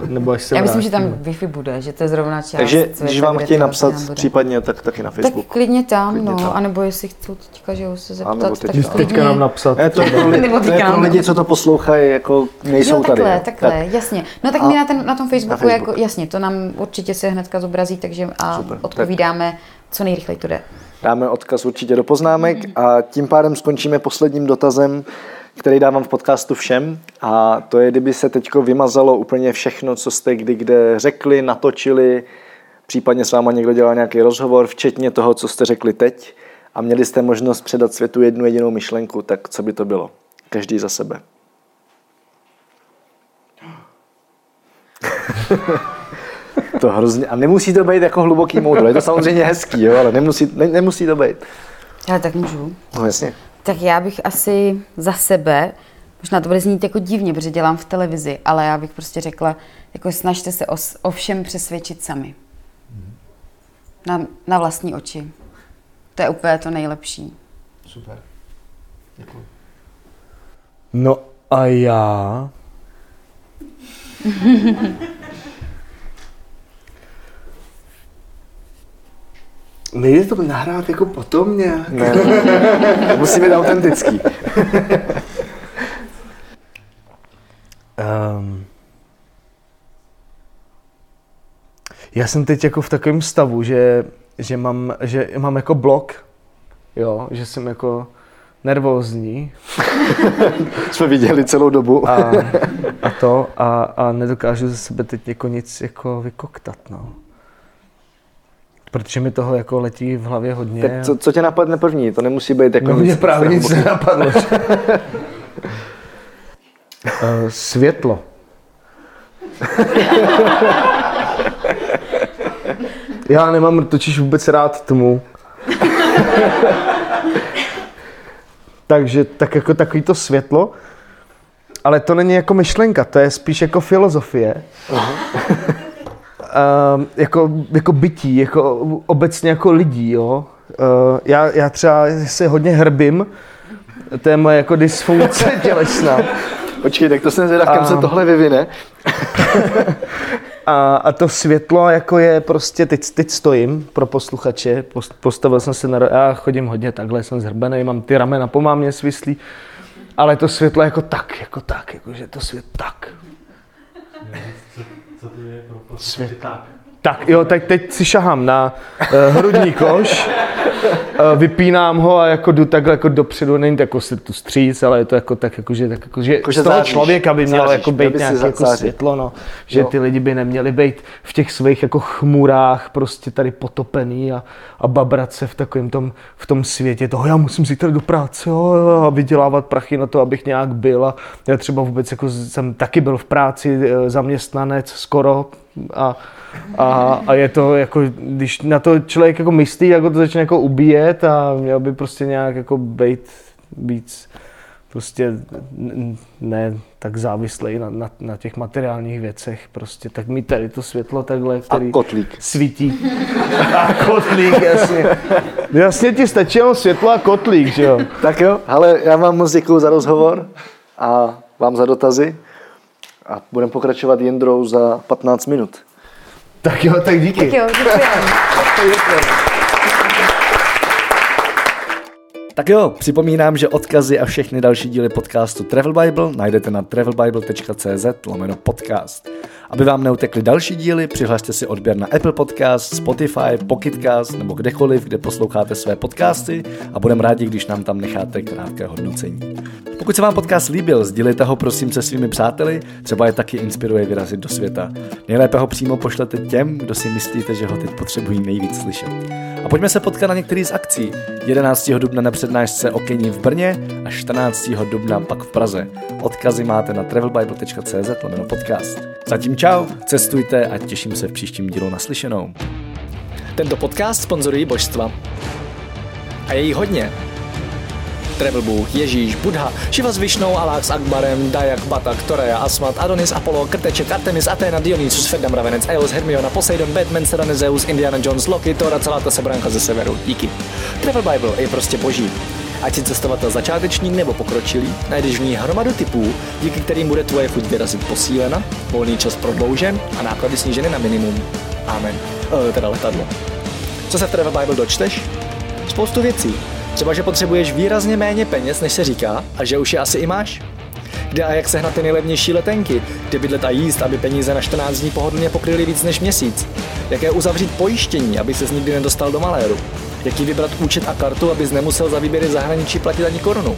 Nebo až se Já myslím, vrátíme. že tam Wi-Fi bude, že to je zrovna část. Takže když vám chtějí napsat případně, tak taky na Facebook. Tak klidně tam, klidně no, tam. anebo jestli chcou teďka, že jo, se zeptat, nebo teď, tak klidně. teďka nám napsat. Je to lidi, to je pro lidi, co to poslouchají, jako nejsou jo, takhle, tady. takhle, tak. jasně. No tak a my na, ten, na tom Facebooku, na Facebook. jako, jasně, to nám určitě se hnedka zobrazí, takže a Super. odpovídáme, tak. co nejrychleji to jde. Dáme odkaz určitě do poznámek mm. a tím pádem skončíme posledním dotazem který dávám v podcastu všem a to je, kdyby se teď vymazalo úplně všechno, co jste kdy kde řekli, natočili, případně s váma někdo dělal nějaký rozhovor, včetně toho, co jste řekli teď a měli jste možnost předat světu jednu jedinou myšlenku, tak co by to bylo? Každý za sebe. to hrozně, a nemusí to být jako hluboký moudro, je to samozřejmě hezký, jo, ale nemusí, ne, nemusí to být. Ale tak můžu. No jasně. Tak já bych asi za sebe, možná to bude znít jako divně, protože dělám v televizi, ale já bych prostě řekla, jako snažte se o, o všem přesvědčit sami. Na, na vlastní oči. To je úplně to nejlepší. Super. Děkuji. No a já... Nejde to nahrát jako potom nějak? Ne, ne, ne. Musí být autentický. Um, já jsem teď jako v takovém stavu, že, že, mám, že mám jako blok, jo, že jsem jako nervózní. Jsme viděli celou dobu. A, a to, a, a nedokážu ze sebe teď jako nic jako vykoktat, no. Protože mi toho jako letí v hlavě hodně. Tak co, co tě napadne první? To nemusí být jako No mě nic právě nic nenapadlo. Eh, Světlo. Já nemám totiž vůbec rád tmu. Takže tak jako takový to světlo, ale to není jako myšlenka, to je spíš jako filozofie. Um, jako, jako bytí, jako obecně jako lidí, jo. Uh, já, já třeba se hodně hrbím, to je moje jako dysfunkce tělesná. Počkej, tak to jsem zvědav, kam A- se tohle vyvine. A, a to světlo jako je prostě, teď, teď stojím pro posluchače, post- postavil jsem se na, já chodím hodně takhle, jsem zhrbený, mám ty ramena po mámě svislý, ale to světlo jako tak, jako tak, jako že to svět tak. Tak. Tak jo, tak teď si šahám na uh, hrudní koš, vypínám ho a jako jdu takhle jako dopředu, není to jako se tu stříc, ale je to jako tak, jako, že, tak, jako, že že z toho záříš, člověka by mělo záříš, jako měl být nějaké jako světlo, no, že Jo. ty lidi by neměli být v těch svých jako chmurách prostě tady potopený a, a babrat se v takovém tom, v tom světě toho, já musím zítra do práce jo, jo, a vydělávat prachy na to, abych nějak byl. A já třeba vůbec jako jsem taky byl v práci eh, zaměstnanec skoro a, a, a je to jako, když na to člověk jako myslí, jako to začne jako ubíjet a měl by prostě nějak jako být víc prostě ne tak závislý na, na, na těch materiálních věcech, prostě tak mít tady to světlo takhle, A který kotlík. svítí. A kotlík, jasně. Jasně ti stačí jenom světlo a kotlík, že jo? Tak jo, ale já vám moc děkuju za rozhovor a vám za dotazy. A budeme pokračovat Jindrou za 15 minut. Tak jo, tak díky. Tak jo, děkujeme. Tak jo, připomínám, že odkazy a všechny další díly podcastu Travel Bible najdete na travelbible.cz lomeno podcast. Aby vám neutekly další díly, přihlašte si odběr na Apple Podcast, Spotify, Pocketcast nebo kdekoliv, kde posloucháte své podcasty a budeme rádi, když nám tam necháte krátké hodnocení. Pokud se vám podcast líbil, sdílejte ho prosím se svými přáteli, třeba je taky inspiruje vyrazit do světa. Nejlépe ho přímo pošlete těm, kdo si myslíte, že ho teď potřebují nejvíc slyšet. A pojďme se potkat na některý z akcí. 11. dubna na přednášce o Keni v Brně a 14. dubna pak v Praze. Odkazy máte na travelbible.cz podcast. Zatím čau, cestujte a těším se v příštím dílu naslyšenou. Tento podcast sponzorují božstva. A je jí hodně. Travel Bůh, Ježíš, Buddha, Šiva s Višnou, Alák s Akbarem, Dajak, Batak, Toreja, Asmat, Adonis, Apollo, Krteček, Artemis, Athena, Dionysus, Ferdam, Ravenec, Eos, Hermiona, Poseidon, Batman, Serena, Zeus, Indiana Jones, Loki, Thor a celá ta sebranka ze severu. Díky. Travel Bible je prostě boží. Ať si cestovatel začátečník nebo pokročilý, najdeš v ní hromadu typů, díky kterým bude tvoje chuť vyrazit posílena, volný čas prodloužen a náklady sníženy na minimum. Amen. E, teda letadlo. Co se v Travel Bible dočteš? Spoustu věcí. Třeba, že potřebuješ výrazně méně peněz, než se říká, a že už je asi i máš. Kde a jak sehnat ty nejlevnější letenky, kde bydlet a jíst, aby peníze na 14 dní pohodlně pokryly víc než měsíc. Jaké uzavřít pojištění, aby se nikdy nedostal do maléru. Jaký vybrat účet a kartu, abys nemusel za výběry zahraničí platit ani korunu.